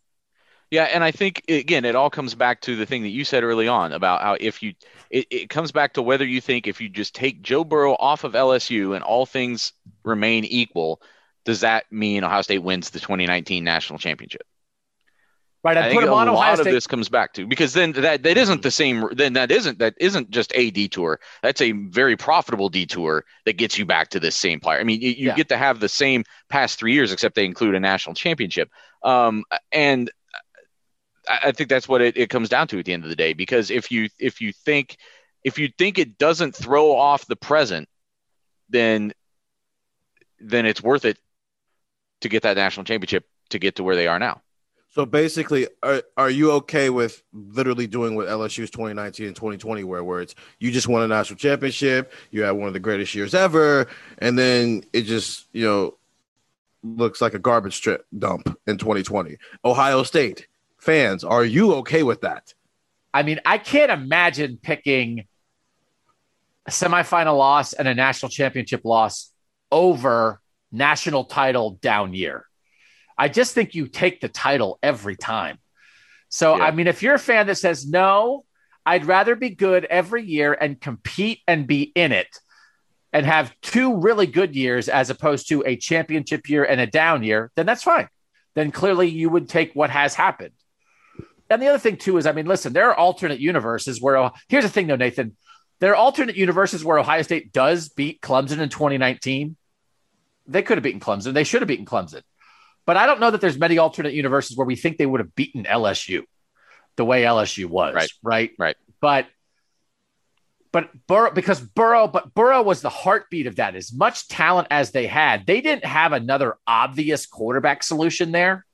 Yeah, and I think again, it all comes back to the thing that you said early on about how if you, it, it comes back to whether you think if you just take Joe Burrow off of LSU and all things remain equal, does that mean Ohio State wins the 2019 national championship? Right. I I, think put him a on lot Ohio of State. this comes back to because then that that isn't the same. Then that isn't that isn't just a detour. That's a very profitable detour that gets you back to this same player. I mean, you, you Yeah. get to have the same past three years, except they include a national championship. Um, and I, think that's what it, it comes down to at the end of the day. Because if you if you think if you think it doesn't throw off the present, then then it's worth it to get that national championship to get to where they are now. So basically, are, are you okay with literally doing what LSU's 2019 and 2020 were, where it's you just won a national championship, you had one of the greatest years ever, and then it just, you know, looks like a garbage strip dump in 2020. Ohio State fans, are you okay with that? I mean, I can't imagine picking a semifinal loss and a national championship loss over national title down year. I just think you take the title every time. So, Yeah. I mean, if you're a fan that says, no, I'd rather be good every year and compete and be in it and have two really good years as opposed to a championship year and a down year, then that's fine. Then clearly you would take what has happened. And the other thing too is, I mean, listen, there are alternate universes where here's the thing though, Nathan. There are alternate universes where Ohio State does beat Clemson in 2019. They could have beaten Clemson. They should have beaten Clemson. But I don't know that there's many alternate universes where we think they would have beaten LSU the way LSU was. Right. Right. Right. But but Burrow because Burrow, but Burrow was the heartbeat of that. As much talent as they had, they didn't have another obvious quarterback solution there.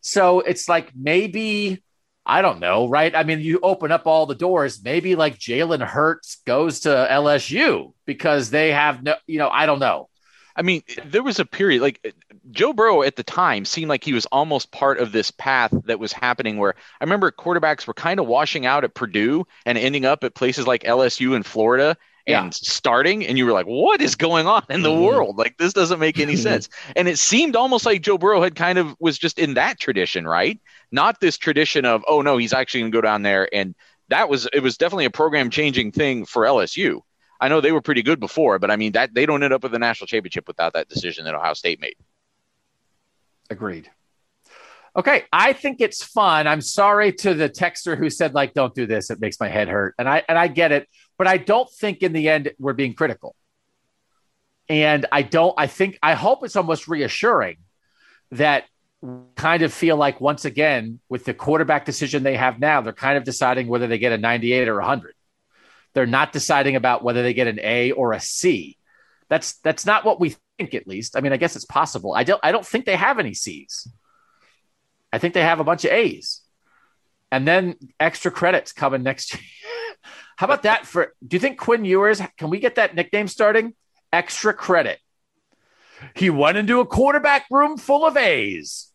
So it's like maybe I don't know, right? I mean, you open up all the doors. Maybe like Jalen Hurts goes to LSU because they have no, you know, I don't know. I mean, there was a period like Joe Burrow at the time seemed like he was almost part of this path that was happening where I remember quarterbacks were kind of washing out at Purdue and ending up at places like LSU and Florida and Yeah. starting and you were like what is going on in the Mhm. world like this doesn't make any sense and it seemed almost like Joe Burrow had kind of was just in that tradition right not this tradition of oh no he's actually going to go down there and that was it was definitely a program changing thing for LSU I know they were pretty good before, but I mean that they don't end up with a national championship without that decision that Ohio State made. Agreed. Okay, I think it's fun. I'm sorry to the texter who said like, "Don't do this; it makes my head hurt," and I and I get it, but I don't think in the end we're being critical. And I don't. I think I hope it's almost reassuring that kind of feel like once again with the quarterback decision they have now, they're kind of deciding whether they get a 98 or 100. They're not deciding about whether they get an A or a C. That's that's not what we think at least. I mean, I guess it's possible. I don't I don't think they have any C's. I think they have a bunch of A's. And then extra credits coming next year. How about that for do you think Quinn Ewers can we get that nickname starting? Extra credit. He went into a quarterback room full of A's,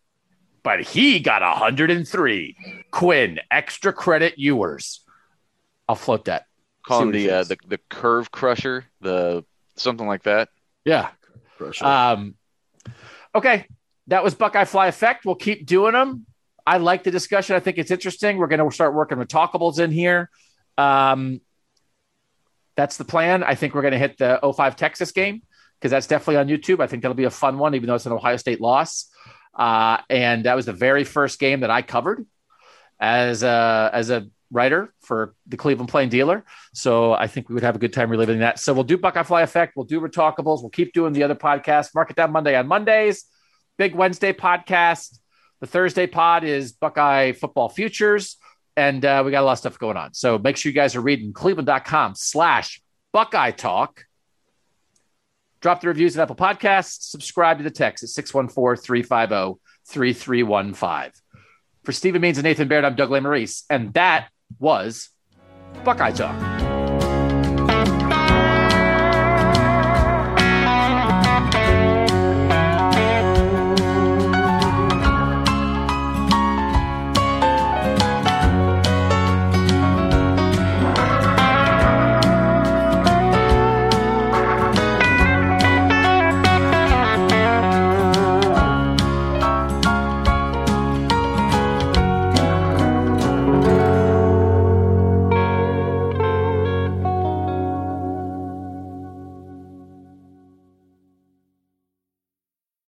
but he got 103. Quinn, extra credit Ewers. I'll float that. Call See him the uh, the the curve crusher, the something like that. Yeah. Pressure. Um, okay, that was Buckeye Fly Effect. We'll keep doing them. I like the discussion. I think it's interesting. We're going to start working with talkables in here. Um, that's the plan. I think we're going to hit the 05 Texas game because that's definitely on YouTube. I think that'll be a fun one, even though it's an Ohio State loss. Uh, and that was the very first game that I covered as a as a writer for the Cleveland Plain Dealer. So I think we would have a good time reliving that. So we'll do Buckeye Fly Effect. We'll do Retalkables. We'll keep doing the other podcasts. Mark it down Monday on Mondays. Big Wednesday podcast. The Thursday pod is Buckeye Football Futures. And uh, we got a lot of stuff going on. So make sure you guys are reading cleveland.com slash Buckeye Talk. Drop the reviews at Apple Podcasts. Subscribe to the text at 614 350 3315. For Stephen Means and Nathan Baird, I'm Doug Lesmerises, and that was Buckeye Talk.